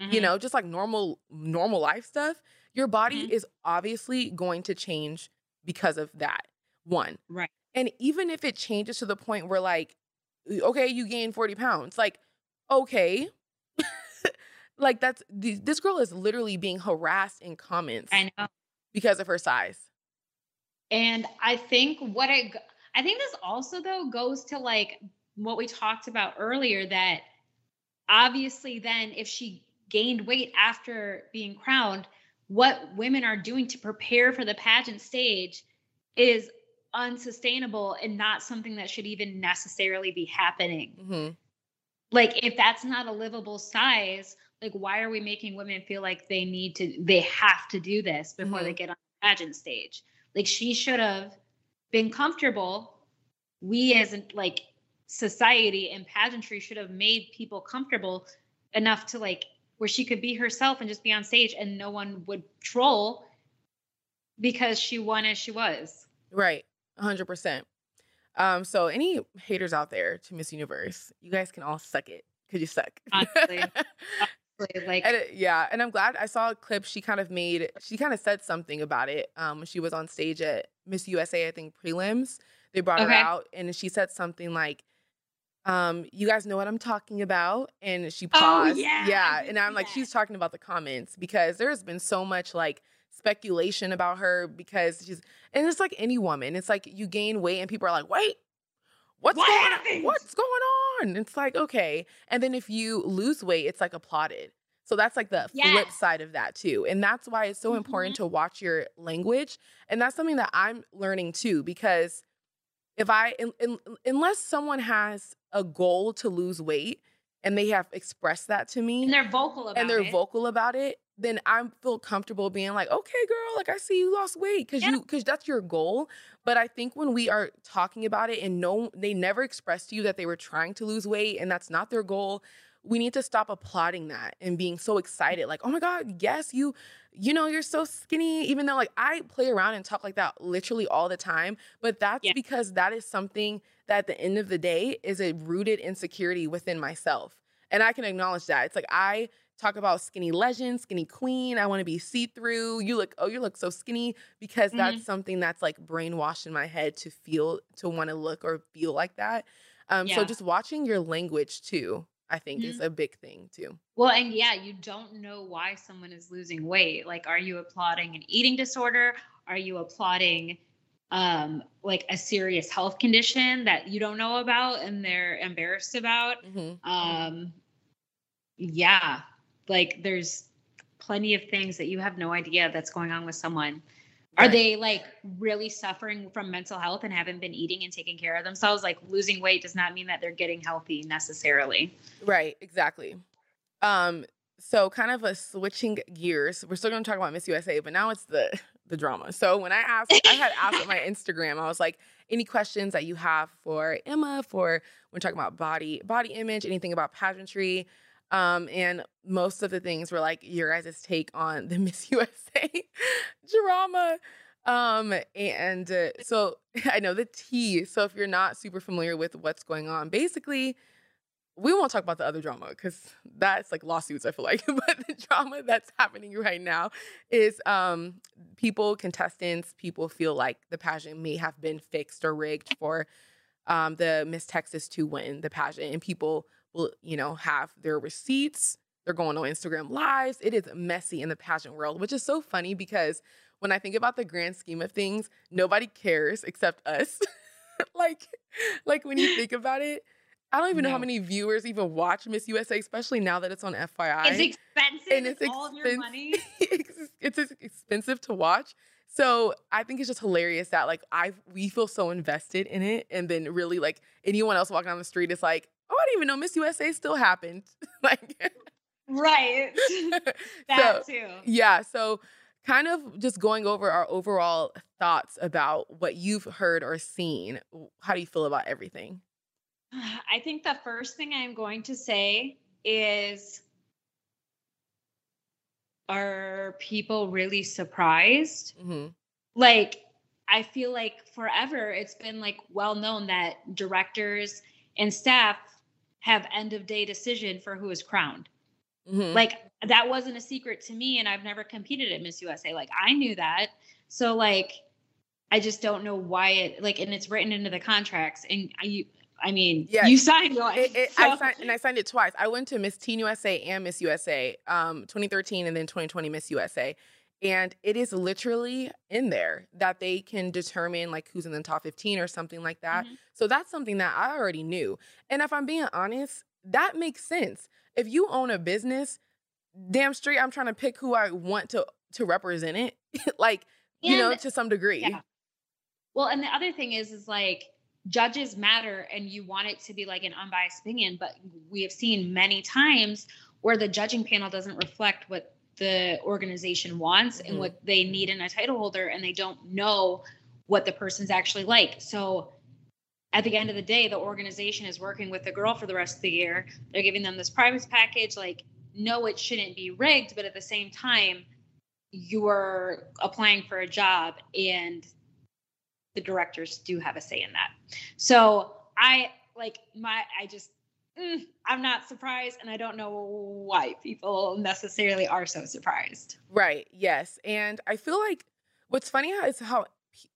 mm-hmm. you know, just like normal normal life stuff. Your body mm-hmm. is obviously going to change because of that. One. Right. And even if it changes to the point where like okay, you gain 40 pounds. Like, okay. like that's this girl is literally being harassed in comments. I know. Because of her size. And I think what it I think this also though goes to like what we talked about earlier that obviously then if she gained weight after being crowned, what women are doing to prepare for the pageant stage is unsustainable and not something that should even necessarily be happening. Mm-hmm. Like, if that's not a livable size, like, why are we making women feel like they need to, they have to do this before mm-hmm. they get on the pageant stage? Like, she should have been comfortable, we as like society and pageantry should have made people comfortable enough to like where she could be herself and just be on stage and no one would troll because she won as she was. Right. 100%. Um, so any haters out there to Miss Universe, you guys can all suck it because you suck. Honestly. like and it, yeah, and I'm glad I saw a clip. She kind of made, she kind of said something about it um, when she was on stage at Miss USA, I think prelims. They brought okay. her out, and she said something like, um, "You guys know what I'm talking about," and she oh, paused. Oh, yeah, yeah, and I'm like, she's talking about the comments because there's been so much like speculation about her because she's and it's like any woman. It's like you gain weight and people are like, wait, what's what going happened? on? What's going on? It's like, okay. And then if you lose weight, it's like applauded. So that's like the yes. flip side of that too. And that's why it's so mm-hmm. important to watch your language. And that's something that I'm learning too, because if I, in, in, unless someone has a goal to lose weight and they have expressed that to me, and they're vocal about and they're it. vocal about it, then I feel comfortable being like, okay, girl, like I see you lost weight because yeah. you because that's your goal. But I think when we are talking about it and no, they never expressed to you that they were trying to lose weight and that's not their goal. We need to stop applauding that and being so excited, like, oh my God, yes, you, you know, you're so skinny. Even though like I play around and talk like that literally all the time, but that's yeah. because that is something that at the end of the day is a rooted insecurity within myself. And I can acknowledge that. It's like I talk about skinny legend, skinny queen. I want to be see through. You look, oh, you look so skinny because mm-hmm. that's something that's like brainwashed in my head to feel, to want to look or feel like that. Um, yeah. So just watching your language too, I think mm-hmm. is a big thing too. Well, and yeah, you don't know why someone is losing weight. Like, are you applauding an eating disorder? Are you applauding um like a serious health condition that you don't know about and they're embarrassed about mm-hmm. um yeah like there's plenty of things that you have no idea that's going on with someone are they like really suffering from mental health and haven't been eating and taking care of themselves? Like losing weight does not mean that they're getting healthy necessarily. Right exactly. Um so kind of a switching gears we're still going to talk about miss usa but now it's the the drama. So when i asked i had asked on my instagram i was like any questions that you have for emma for when talking about body body image anything about pageantry um, and most of the things were like your guys' take on the Miss USA drama. Um, and uh, so I know the tea. So if you're not super familiar with what's going on, basically, we won't talk about the other drama because that's like lawsuits, I feel like. but the drama that's happening right now is um people, contestants, people feel like the pageant may have been fixed or rigged for um the Miss Texas to win the pageant. And people will, you know, have their receipts. They're going on Instagram lives. It is messy in the pageant world, which is so funny because when I think about the grand scheme of things, nobody cares except us. like, like when you think about it, I don't even no. know how many viewers even watch Miss USA, especially now that it's on FYI. It's expensive. And it's, all your money. it's, it's expensive to watch. So I think it's just hilarious that like I we feel so invested in it, and then really like anyone else walking down the street is like, oh, I didn't even know Miss USA still happened. like, right. that so, too. Yeah. So, kind of just going over our overall thoughts about what you've heard or seen. How do you feel about everything? I think the first thing I'm going to say is are people really surprised? Mm-hmm. Like, I feel like forever it's been like well known that directors and staff have end of day decision for who is crowned. Mm-hmm. Like that wasn't a secret to me, and I've never competed at Miss USA. Like I knew that, so like I just don't know why it like, and it's written into the contracts, and you. I mean, yeah, you signed one. It, it, so. I signed, and I signed it twice. I went to Miss Teen USA and Miss USA, um, 2013 and then 2020 Miss USA. And it is literally in there that they can determine like who's in the top 15 or something like that. Mm-hmm. So that's something that I already knew. And if I'm being honest, that makes sense. If you own a business, damn straight I'm trying to pick who I want to to represent it. like, and, you know, to some degree. Yeah. Well, and the other thing is is like judges matter and you want it to be like an unbiased opinion, but we have seen many times where the judging panel doesn't reflect what the organization wants mm-hmm. and what they need in a title holder and they don't know what the person's actually like. So at the end of the day, the organization is working with the girl for the rest of the year. They're giving them this privacy package. Like, no, it shouldn't be rigged, but at the same time, you're applying for a job and the directors do have a say in that. So I like my, I just, mm, I'm not surprised. And I don't know why people necessarily are so surprised. Right. Yes. And I feel like what's funny is how,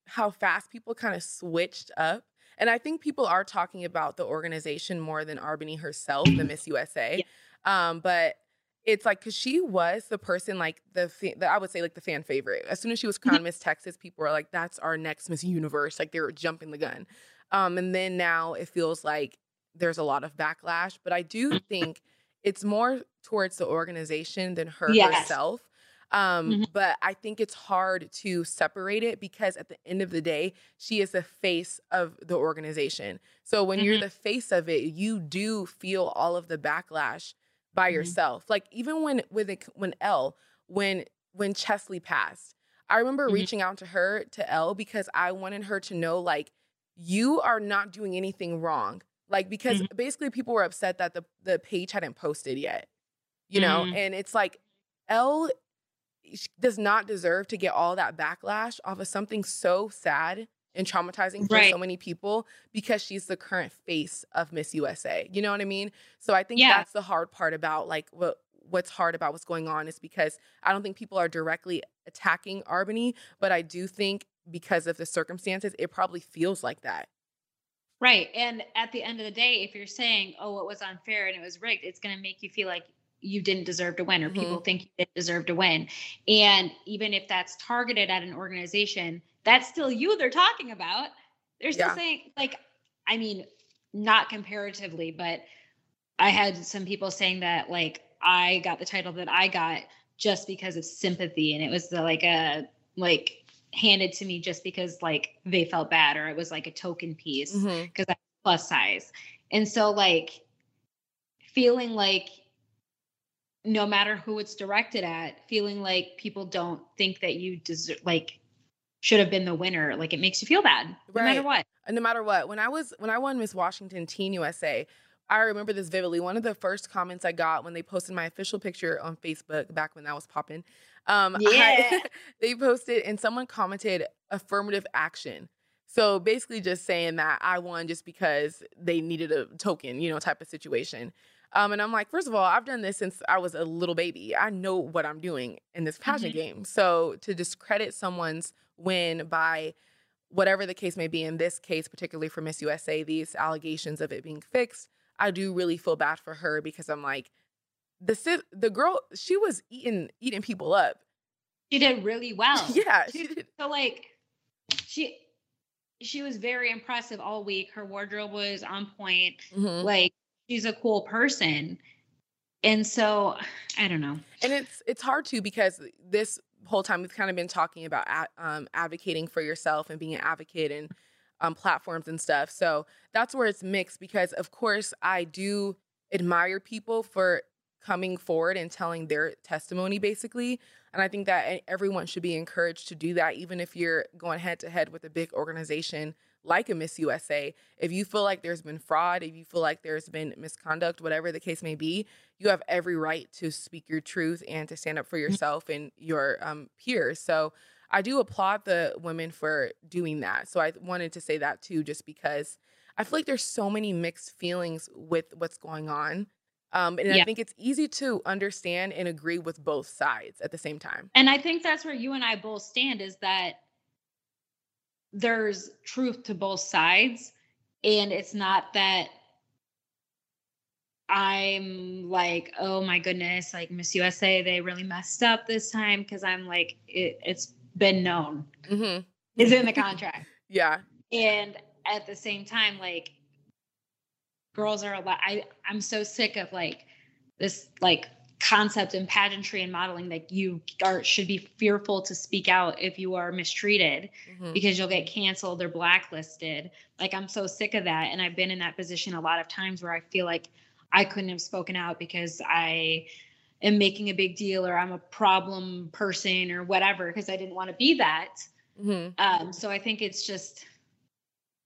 how fast people kind of switched up and I think people are talking about the organization more than R'Bonney herself, the Miss USA. Yeah. Um, but it's like because she was the person like the, the, I would say like the fan favorite. As soon as she was crowned mm-hmm. Miss Texas, people were like, "That's our next Miss Universe." Like they were jumping the gun. Um, and then now it feels like there's a lot of backlash. But I do mm-hmm. think it's more towards the organization than her yes. herself. Um, mm-hmm. But I think it's hard to separate it because at the end of the day, she is the face of the organization. So when mm-hmm. you're the face of it, you do feel all of the backlash by mm-hmm. yourself. Like even when with it, when Elle when when Cheslie passed, I remember mm-hmm. reaching out to her to Elle because I wanted her to know like you are not doing anything wrong. Like because mm-hmm. basically people were upset that the the page hadn't posted yet. You know, mm-hmm. and it's like Elle does not deserve to get all that backlash off of something so sad and traumatizing for right. so many people because she's the current face of Miss USA. You know what I mean? So I think yeah. that's the hard part about like what what's hard about what's going on is because I don't think people are directly attacking R'Bonney, but I do think because of the circumstances, it probably feels like that. Right. And at the end of the day, if you're saying, oh, it was unfair and it was rigged, it's going to make you feel like you didn't deserve to win or mm-hmm. people think you didn't deserve to win. And even if that's targeted at an organization, that's still you they're talking about. They're still yeah. saying, like, I mean, not comparatively, but I had some people saying that, like, I got the title that I got just because of sympathy. And it was the, like a, like, handed to me just because, like, they felt bad or it was like a token piece because mm-hmm. I'm plus size. And so, like, feeling like no matter who it's directed at, feeling like people don't think that you deserve, like, should have been the winner. Like, it makes you feel bad, no right. matter what. No matter what. When I was when I won Miss Washington Teen USA, I remember this vividly. One of the first comments I got when they posted my official picture on Facebook back when that was popping. Um, yeah. I, they posted and someone commented affirmative action. So basically, just saying that I won just because they needed a token, you know, type of situation. Um, and I'm like, first of all, I've done this since I was a little baby. I know what I'm doing in this pageant mm-hmm. game. So to discredit someone's win by whatever the case may be, in this case, particularly for Miss USA, these allegations of it being fixed, I do really feel bad for her because I'm like, the the girl, she was eating eating people up. She did really well. yeah, she, she did. So like, she she was very impressive all week. Her wardrobe was on point. Mm-hmm. Like she's a cool person. And so I don't know. And it's it's hard too because this whole time we've kind of been talking about um, advocating for yourself and being an advocate and um, platforms and stuff. So that's where it's mixed because, of course, I do admire people for coming forward and telling their testimony, basically. And I think that everyone should be encouraged to do that, even if you're going head to head with a big organization like a Miss USA, if you feel like there's been fraud, if you feel like there's been misconduct, whatever the case may be, you have every right to speak your truth and to stand up for mm-hmm. yourself and your um, peers. So I do applaud the women for doing that. So I wanted to say that too, just because I feel like there's so many mixed feelings with what's going on. Um, and yeah. I think it's easy to understand and agree with both sides at the same time. And I think that's where you and I both stand is that there's truth to both sides and it's not that I'm like, oh my goodness, like Miss USA, they really messed up this time because I'm like, it, has been known, mm-hmm. it's in the contract. yeah. And at the same time, like, girls are a lot. I I'm so sick of like this like concept in pageantry and modeling that you are should be fearful to speak out if you are mistreated mm-hmm. because you'll get canceled or blacklisted like i'm so sick of that and i've been in that position a lot of times where i feel like i couldn't have spoken out because i am making a big deal or i'm a problem person or whatever because i didn't want to be that Mm-hmm. Um, so I think it's just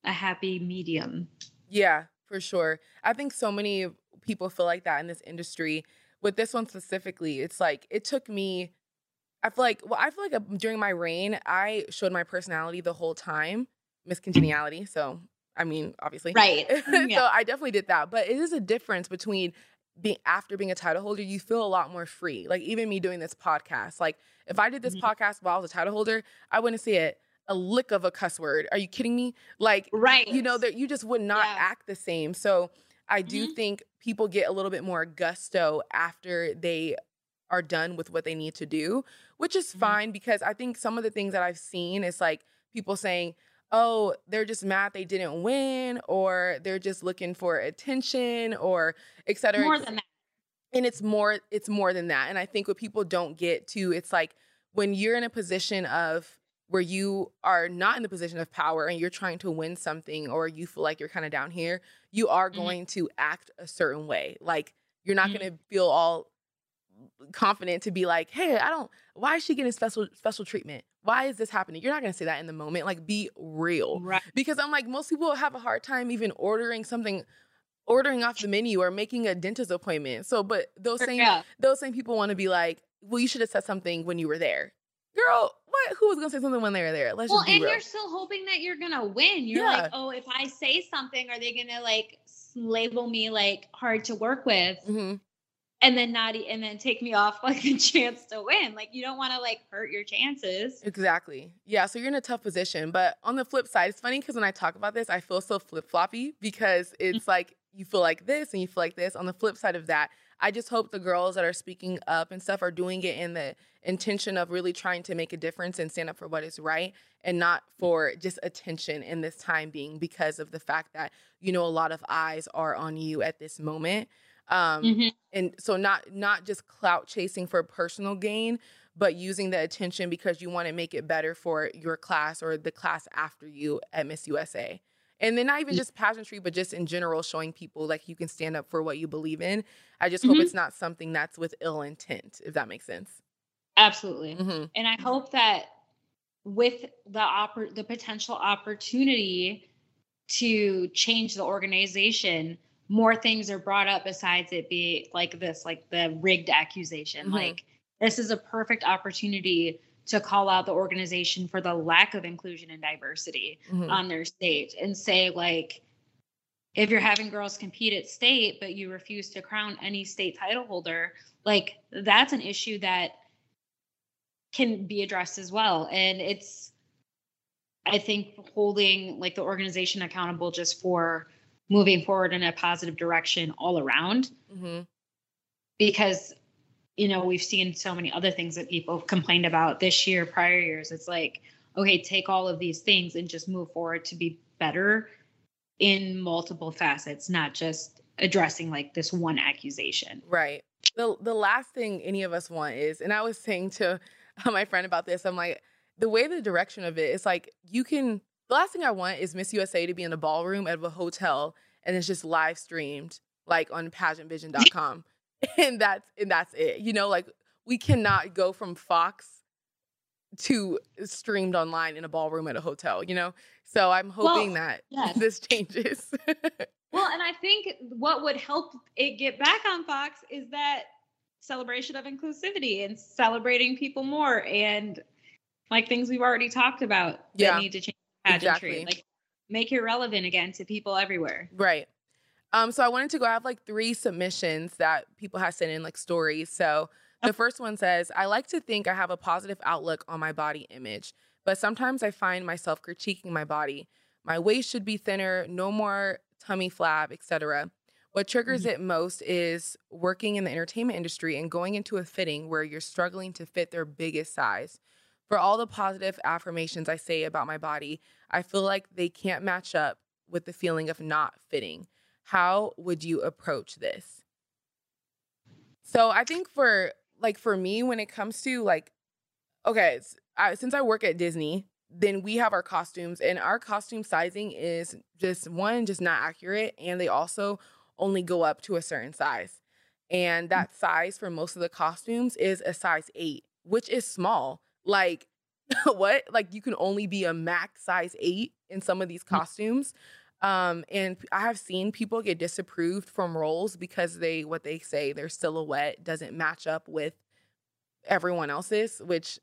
a happy medium. Yeah, for sure. I think so many people feel like that in this industry. With this one specifically, it's like it took me. I feel like well, I feel like uh, during my reign, I showed my personality the whole time, Miss Congeniality. So I mean, obviously, right. Yeah. so I definitely did that. But it is a difference between being after being a title holder, you feel a lot more free. Like even me doing this podcast, like if I did this mm-hmm. podcast while I was a title holder, I wouldn't say it a lick of a cuss word. Are you kidding me? Like, right? You know that you just would not yeah. act the same. So I do mm-hmm. think people get a little bit more gusto after they are done with what they need to do, which is mm-hmm. fine because I think some of the things that I've seen is like people saying, oh, they're just mad they didn't win, or they're just looking for attention, or et cetera. More than that. And it's more, it's more than that. And I think what people don't get to, it's like when you're in a position of where you are not in the position of power and you're trying to win something or you feel like you're kind of down here, you are mm-hmm. going to act a certain way. Like you're not mm-hmm. going to feel all confident to be like, "Hey, I don't why is she getting special special treatment? Why is this happening?" You're not to say that in the moment. Like be real. Right. Because I'm like most people have a hard time even ordering something ordering off the menu or making a dentist appointment. So, but those same yeah. those same people want to be like, "Well, you should have said something when you were there." Girl, what? Who was gonna say something when they were there? Let's well, and real. you're still hoping that you're gonna win. You're yeah. like, oh, if I say something, are they gonna like label me like hard to work with? Mm-hmm and then not and then take me off like a chance to win. Like you don't want to like hurt your chances. Exactly. Yeah. So you're in a tough position. But on the flip side, it's funny because when I talk about this, I feel so flip floppy because it's mm-hmm. like you feel like this and you feel like this. On the flip side of that, I just hope the girls that are speaking up and stuff are doing it in the intention of really trying to make a difference and stand up for what is right and not for just attention in this time being because of the fact that, you know, a lot of eyes are on you at this moment um mm-hmm. and so not not just clout chasing for personal gain but using the attention because you want to make it better for your class or the class after you at miss usa and then not even just pageantry but just in general showing people like you can stand up for what you believe in i just mm-hmm. hope it's not something that's with ill intent if that makes sense absolutely mm-hmm. and i hope that with the oppor- the potential opportunity to change the organization more things are brought up besides it be like this, like the rigged accusation. Mm-hmm. Like this is a perfect opportunity to call out the organization for the lack of inclusion and diversity mm-hmm. on their stage and say like if you're having girls compete at state but you refuse to crown any state title holder like that's an issue that can be addressed as well and it's i think holding like the organization accountable just for moving forward in a positive direction all around. Mm-hmm. Because, you know, we've seen so many other things that people have complained about this year, prior years. It's like, okay, take all of these things and just move forward to be better in multiple facets, not just addressing like this one accusation. Right. The the last thing any of us want is, and I was saying to my friend about this, I'm like, the way the direction of it is like you can the last thing I want is Miss USA to be in a ballroom at a hotel and it's just live streamed like on pageantvision.com. and that's and that's it. You know, like we cannot go from Fox to streamed online in a ballroom at a hotel, you know? So I'm hoping well, that yes. this changes. well, and I think what would help it get back on Fox is that celebration of inclusivity and celebrating people more and like things we've already talked about yeah. that need to change pageantry. Exactly. Like make it relevant again to people everywhere. Right. Um, so I wanted to go. I have like three submissions that people have sent in, like stories. So the first one says, I like to think I have a positive outlook on my body image, but sometimes I find myself critiquing my body. My waist should be thinner, no more tummy flab, etc. What triggers mm-hmm. it most is working in the entertainment industry and going into a fitting where you're struggling to fit their biggest size. For all the positive affirmations I say about my body, I feel like they can't match up with the feeling of not fitting. How would you approach this? So I think for like for me when it comes to like okay, I, since I work at Disney, then we have our costumes and our costume sizing is just one just not accurate and they also only go up to a certain size. And mm. that size for most of the costumes is a size 8, which is small. Like what? Like you can only be a max size eight in some of these Mm. costumes. Um, and I have seen people get disapproved from roles because they what they say their silhouette doesn't match up with everyone else's, which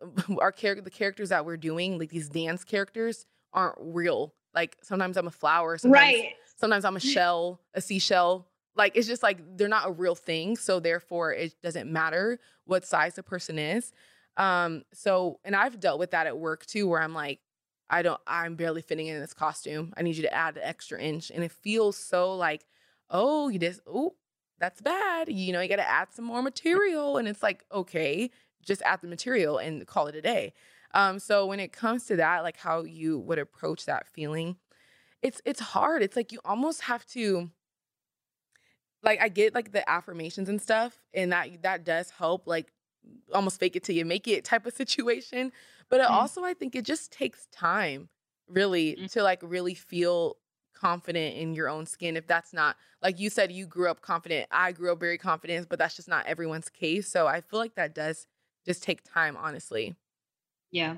our character the characters that we're doing, like these dance characters, aren't real. Like sometimes I'm a flower, sometimes Right. sometimes I'm a shell, a seashell. Like it's just like they're not a real thing. So therefore it doesn't matter what size the person is. Um, so and I've dealt with that at work too, where I'm like, I don't I'm barely fitting in this costume. I need you to add an extra inch. And it feels so like, oh, you just oh, that's bad. You know, you gotta add some more material. And it's like, okay, just add the material and call it a day. Um, so when it comes to that, like how you would approach that feeling, it's it's hard. It's like you almost have to like I get like the affirmations and stuff, and that that does help, like almost fake it till you make it type of situation. But Mhm. also I think it just takes time, really, Mhm. to like really feel confident in your own skin. If that's not like you said, you grew up confident. I grew up very confident, but that's just not everyone's case. So I feel like that does just take time, honestly. Yeah.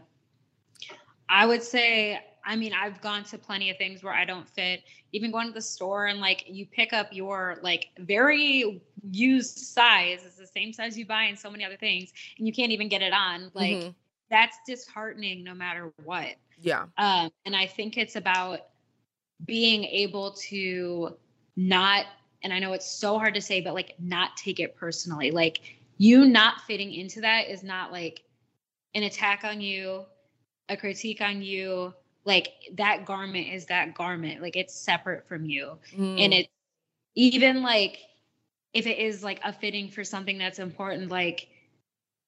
I would say, I mean, I've gone to plenty of things where I don't fit. Even going to the store and like you pick up your like very used size, it's the same size you buy in so many other things, and you can't even get it on. Like Mhm. that's disheartening no matter what. Yeah. Um, and I think it's about being able to not, and I know it's so hard to say, but like not take it personally. Like you not fitting into that is not like an attack on you, a critique on you. Like that garment is that garment. Like it's separate from you. Mm. And it even like if it is like a fitting for something that's important, like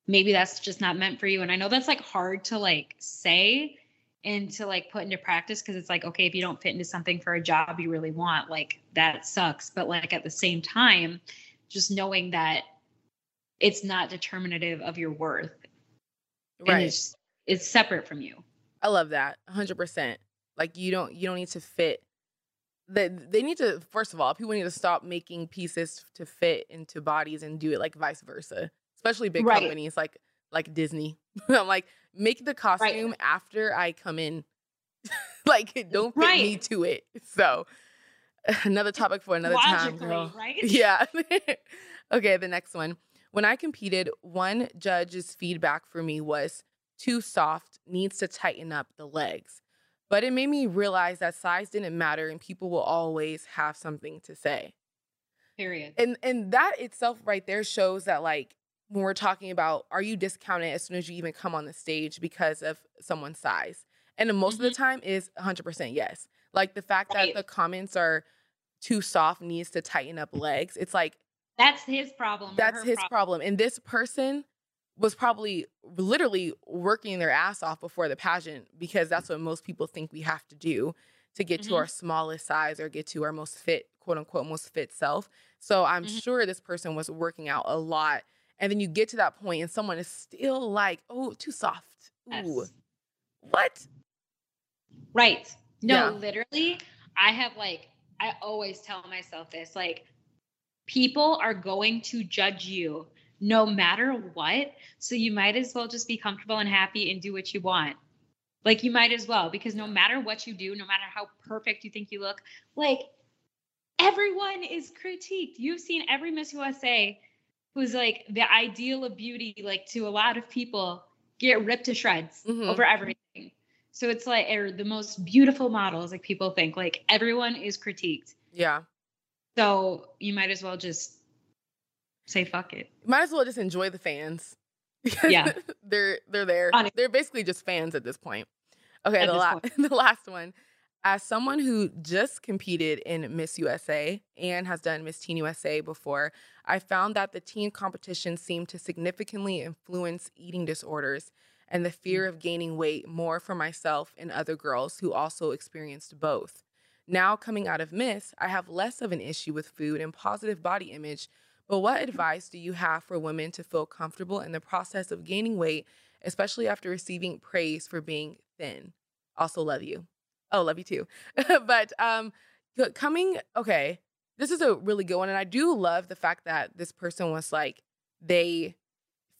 maybe that's just not meant for you. And I know that's like hard to like say and to like put into practice because it's like, okay, if you don't fit into something for a job you really want, like that sucks. But like at the same time, just knowing that it's not determinative of your worth. Right. it's it's separate from you. I love that. 100%. Like you don't you don't need to fit they, they need to first of all people need to stop making pieces to fit into bodies and do it like vice versa especially big Right. companies like like disney i'm like make the costume after i come in like don't fit me to it so another topic for another time girl. right? Yeah. okay, the next one. When I competed, one judge's feedback for me was too soft, needs to tighten up the legs. But it made me realize that size didn't matter and people will always have something to say. Period. And and that itself right there shows that like when we're talking about are you discounted as soon as you even come on the stage because of someone's size? And most of the mm-hmm. time is 100% yes. Like the fact Right. that the comments are too soft needs to tighten up legs. It's like That's his problem. that's his problem. problem. And this person was probably literally working their ass off before the pageant because that's what most people think we have to do to get to Mhm. our smallest size or get to our most fit, quote unquote, most fit self. So I'm Mhm. sure this person was working out a lot. And then you get to that point and someone is still like, oh, too soft. Ooh. Yes. What? Right. No, Yeah. literally, I have like, I always tell myself this like, people are going to judge you no matter what. So you might as well just be comfortable and happy and do what you want. Like, you might as well, because no matter what you do, no matter how perfect you think you look, like, everyone is critiqued. You've seen every Miss USA who's like the ideal of beauty, like to a lot of people, get ripped to shreds Mhm. over everything. So it's like, or the most beautiful models, like people think, like everyone is critiqued. Yeah. So you might as well just say fuck it. Might as well just enjoy the fans. Yeah. they're they're there. Honest- They're basically just fans at this point. Okay, At the this la- point. the last one. As someone who just competed in Miss USA and has done Miss Teen USA before, I found that the teen competition seemed to significantly influence eating disorders and the fear mm. of gaining weight more for myself and other girls who also experienced both. Now, coming out of Miss, I have less of an issue with food and positive body image, but what advice do you have for women to feel comfortable in the process of gaining weight, especially after receiving praise for being thin? Also, love you. Oh, love you too. but um, coming, okay, this is a really good one. And I do love the fact that this person was like, they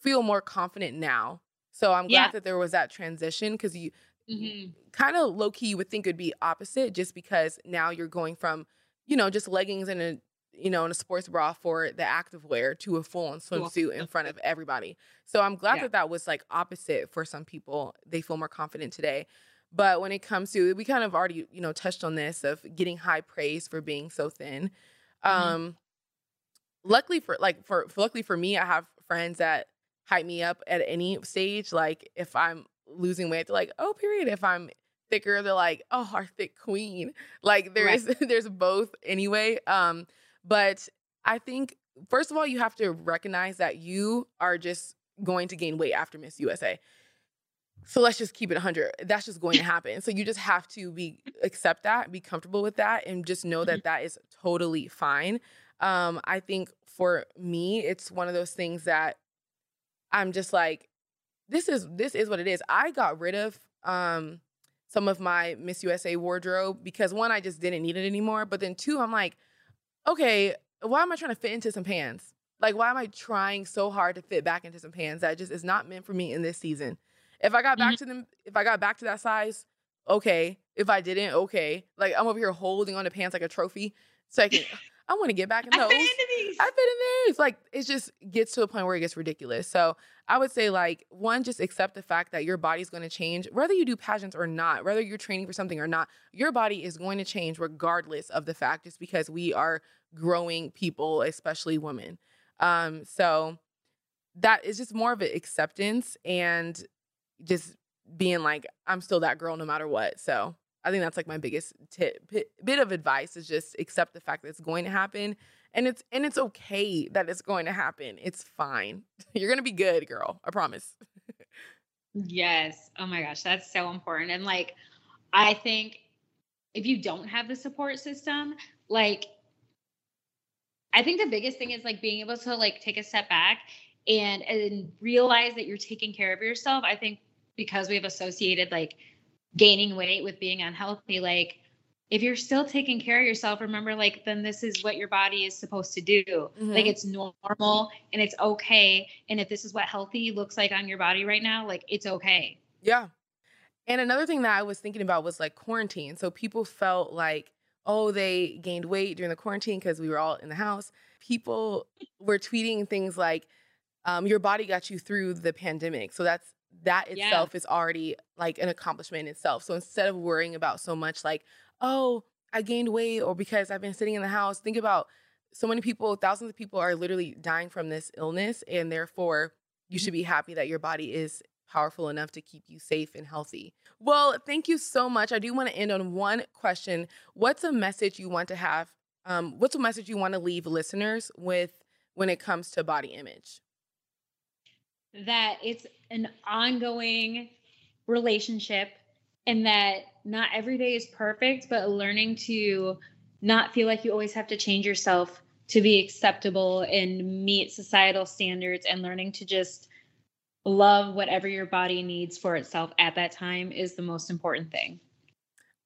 feel more confident now. So I'm glad Yeah. that there was that transition because you Mhm. kind of low key you would think it would be opposite just because now you're going from, you know, just leggings and a you know, in a sports bra for the active wear to a full on swimsuit in front of everybody. So I'm glad Yeah. that that was like opposite for some people. They feel more confident today. But when it comes to, we kind of already, you know, touched on this of getting high praise for being so thin. Mhm. Um, luckily for like for, for luckily for me, I have friends that hype me up at any stage. Like if I'm losing weight, they're like, oh, period. If I'm thicker, they're like, oh, our thick queen. Like there's Right. there's both anyway. Um, but I think first of all, you have to recognize that you are just going to gain weight after Miss USA. So let's just keep it 100. That's just going to happen. So you just have to be accept that, be comfortable with that, and just know that that is totally fine. Um, I think for me, it's one of those things that I'm just like, this is this is what it is. I got rid of um some of my Miss USA wardrobe because one, I just didn't need it anymore. But then two, I'm like, okay, why am I trying to fit into some pants? Like, why am I trying so hard to fit back into some pants that just is not meant for me in this season? If I got mm-hmm. back to them, if I got back to that size, okay. If I didn't, okay. Like I'm over here holding on to pants like a trophy, so I can. I want to get back in those. fit into these. I fit in these. Like it just gets to a point where it gets ridiculous. So I would say like one, just accept the fact that your body's going to change, whether you do pageants or not, whether you're training for something or not. Your body is going to change regardless of the fact, just because we are growing people, especially women. Um, so that is just more of an acceptance and just being like, I'm still that girl no matter what. So I think that's like my biggest tip, bit, of advice is just accept the fact that it's going to happen and it's and it's okay that it's going to happen. It's fine. You're gonna be good, girl. I promise. Yes. Oh my gosh, that's so important. And like, I think if you don't have the support system, like, I think the biggest thing is like being able to like take a step back and and realize that you're taking care of yourself. I think because we've associated like gaining weight with being unhealthy, like if you're still taking care of yourself, remember like then this is what your body is supposed to do. Like Mhm. it's normal and it's okay. And if this is what healthy looks like on your body right now, like it's okay. Yeah. And another thing that I was thinking about was like quarantine. So people felt like, oh, they gained weight during the quarantine because we were all in the house. People were tweeting things like, um, your body got you through the pandemic. So that's that Yeah. itself is already like an accomplishment in itself. So instead of worrying about so much like, oh, I gained weight or because I've been sitting in the house, think about so many people, thousands of people are literally dying from this illness. And therefore, you should be happy that your body is powerful enough to keep you safe and healthy. Well, thank you so much. I do want to end on one question. What's a message you want to have? Um, what's a message you want to leave listeners with when it comes to body image? That it's an ongoing relationship and that not every day is perfect, but learning to not feel like you always have to change yourself to be acceptable and meet societal standards and learning to just love whatever your body needs for itself at that time is the most important thing.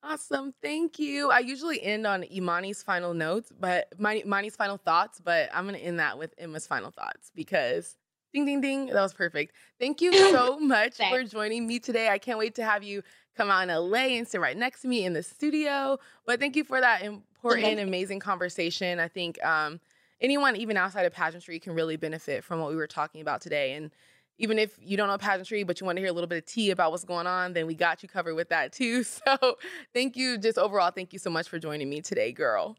Awesome. Thank you. I usually end on Imani's final notes, but Imani's final thoughts, but I'm going to end that with Emma's final thoughts because ding, ding, ding. That was perfect. Thank you so much for joining me today. I can't wait to have you come out in LA and sit right next to me in the studio. But thank you for that important, Okay. amazing conversation. I think um, anyone, even outside of pageantry, can really benefit from what we were talking about today. And even if you don't know pageantry, but you want to hear a little bit of tea about what's going on, then we got you covered with that too. So thank you. Just overall, thank you so much for joining me today, girl.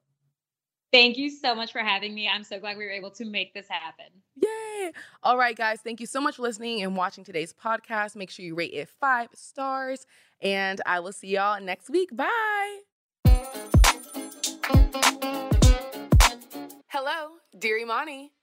Thank you so much for having me. I'm so glad we were able to make this happen. Yay. All right, guys. Thank you so much for listening and watching today's podcast. Make sure you rate it five stars. And I will see y'all next week. Bye. Hello, dear Imani.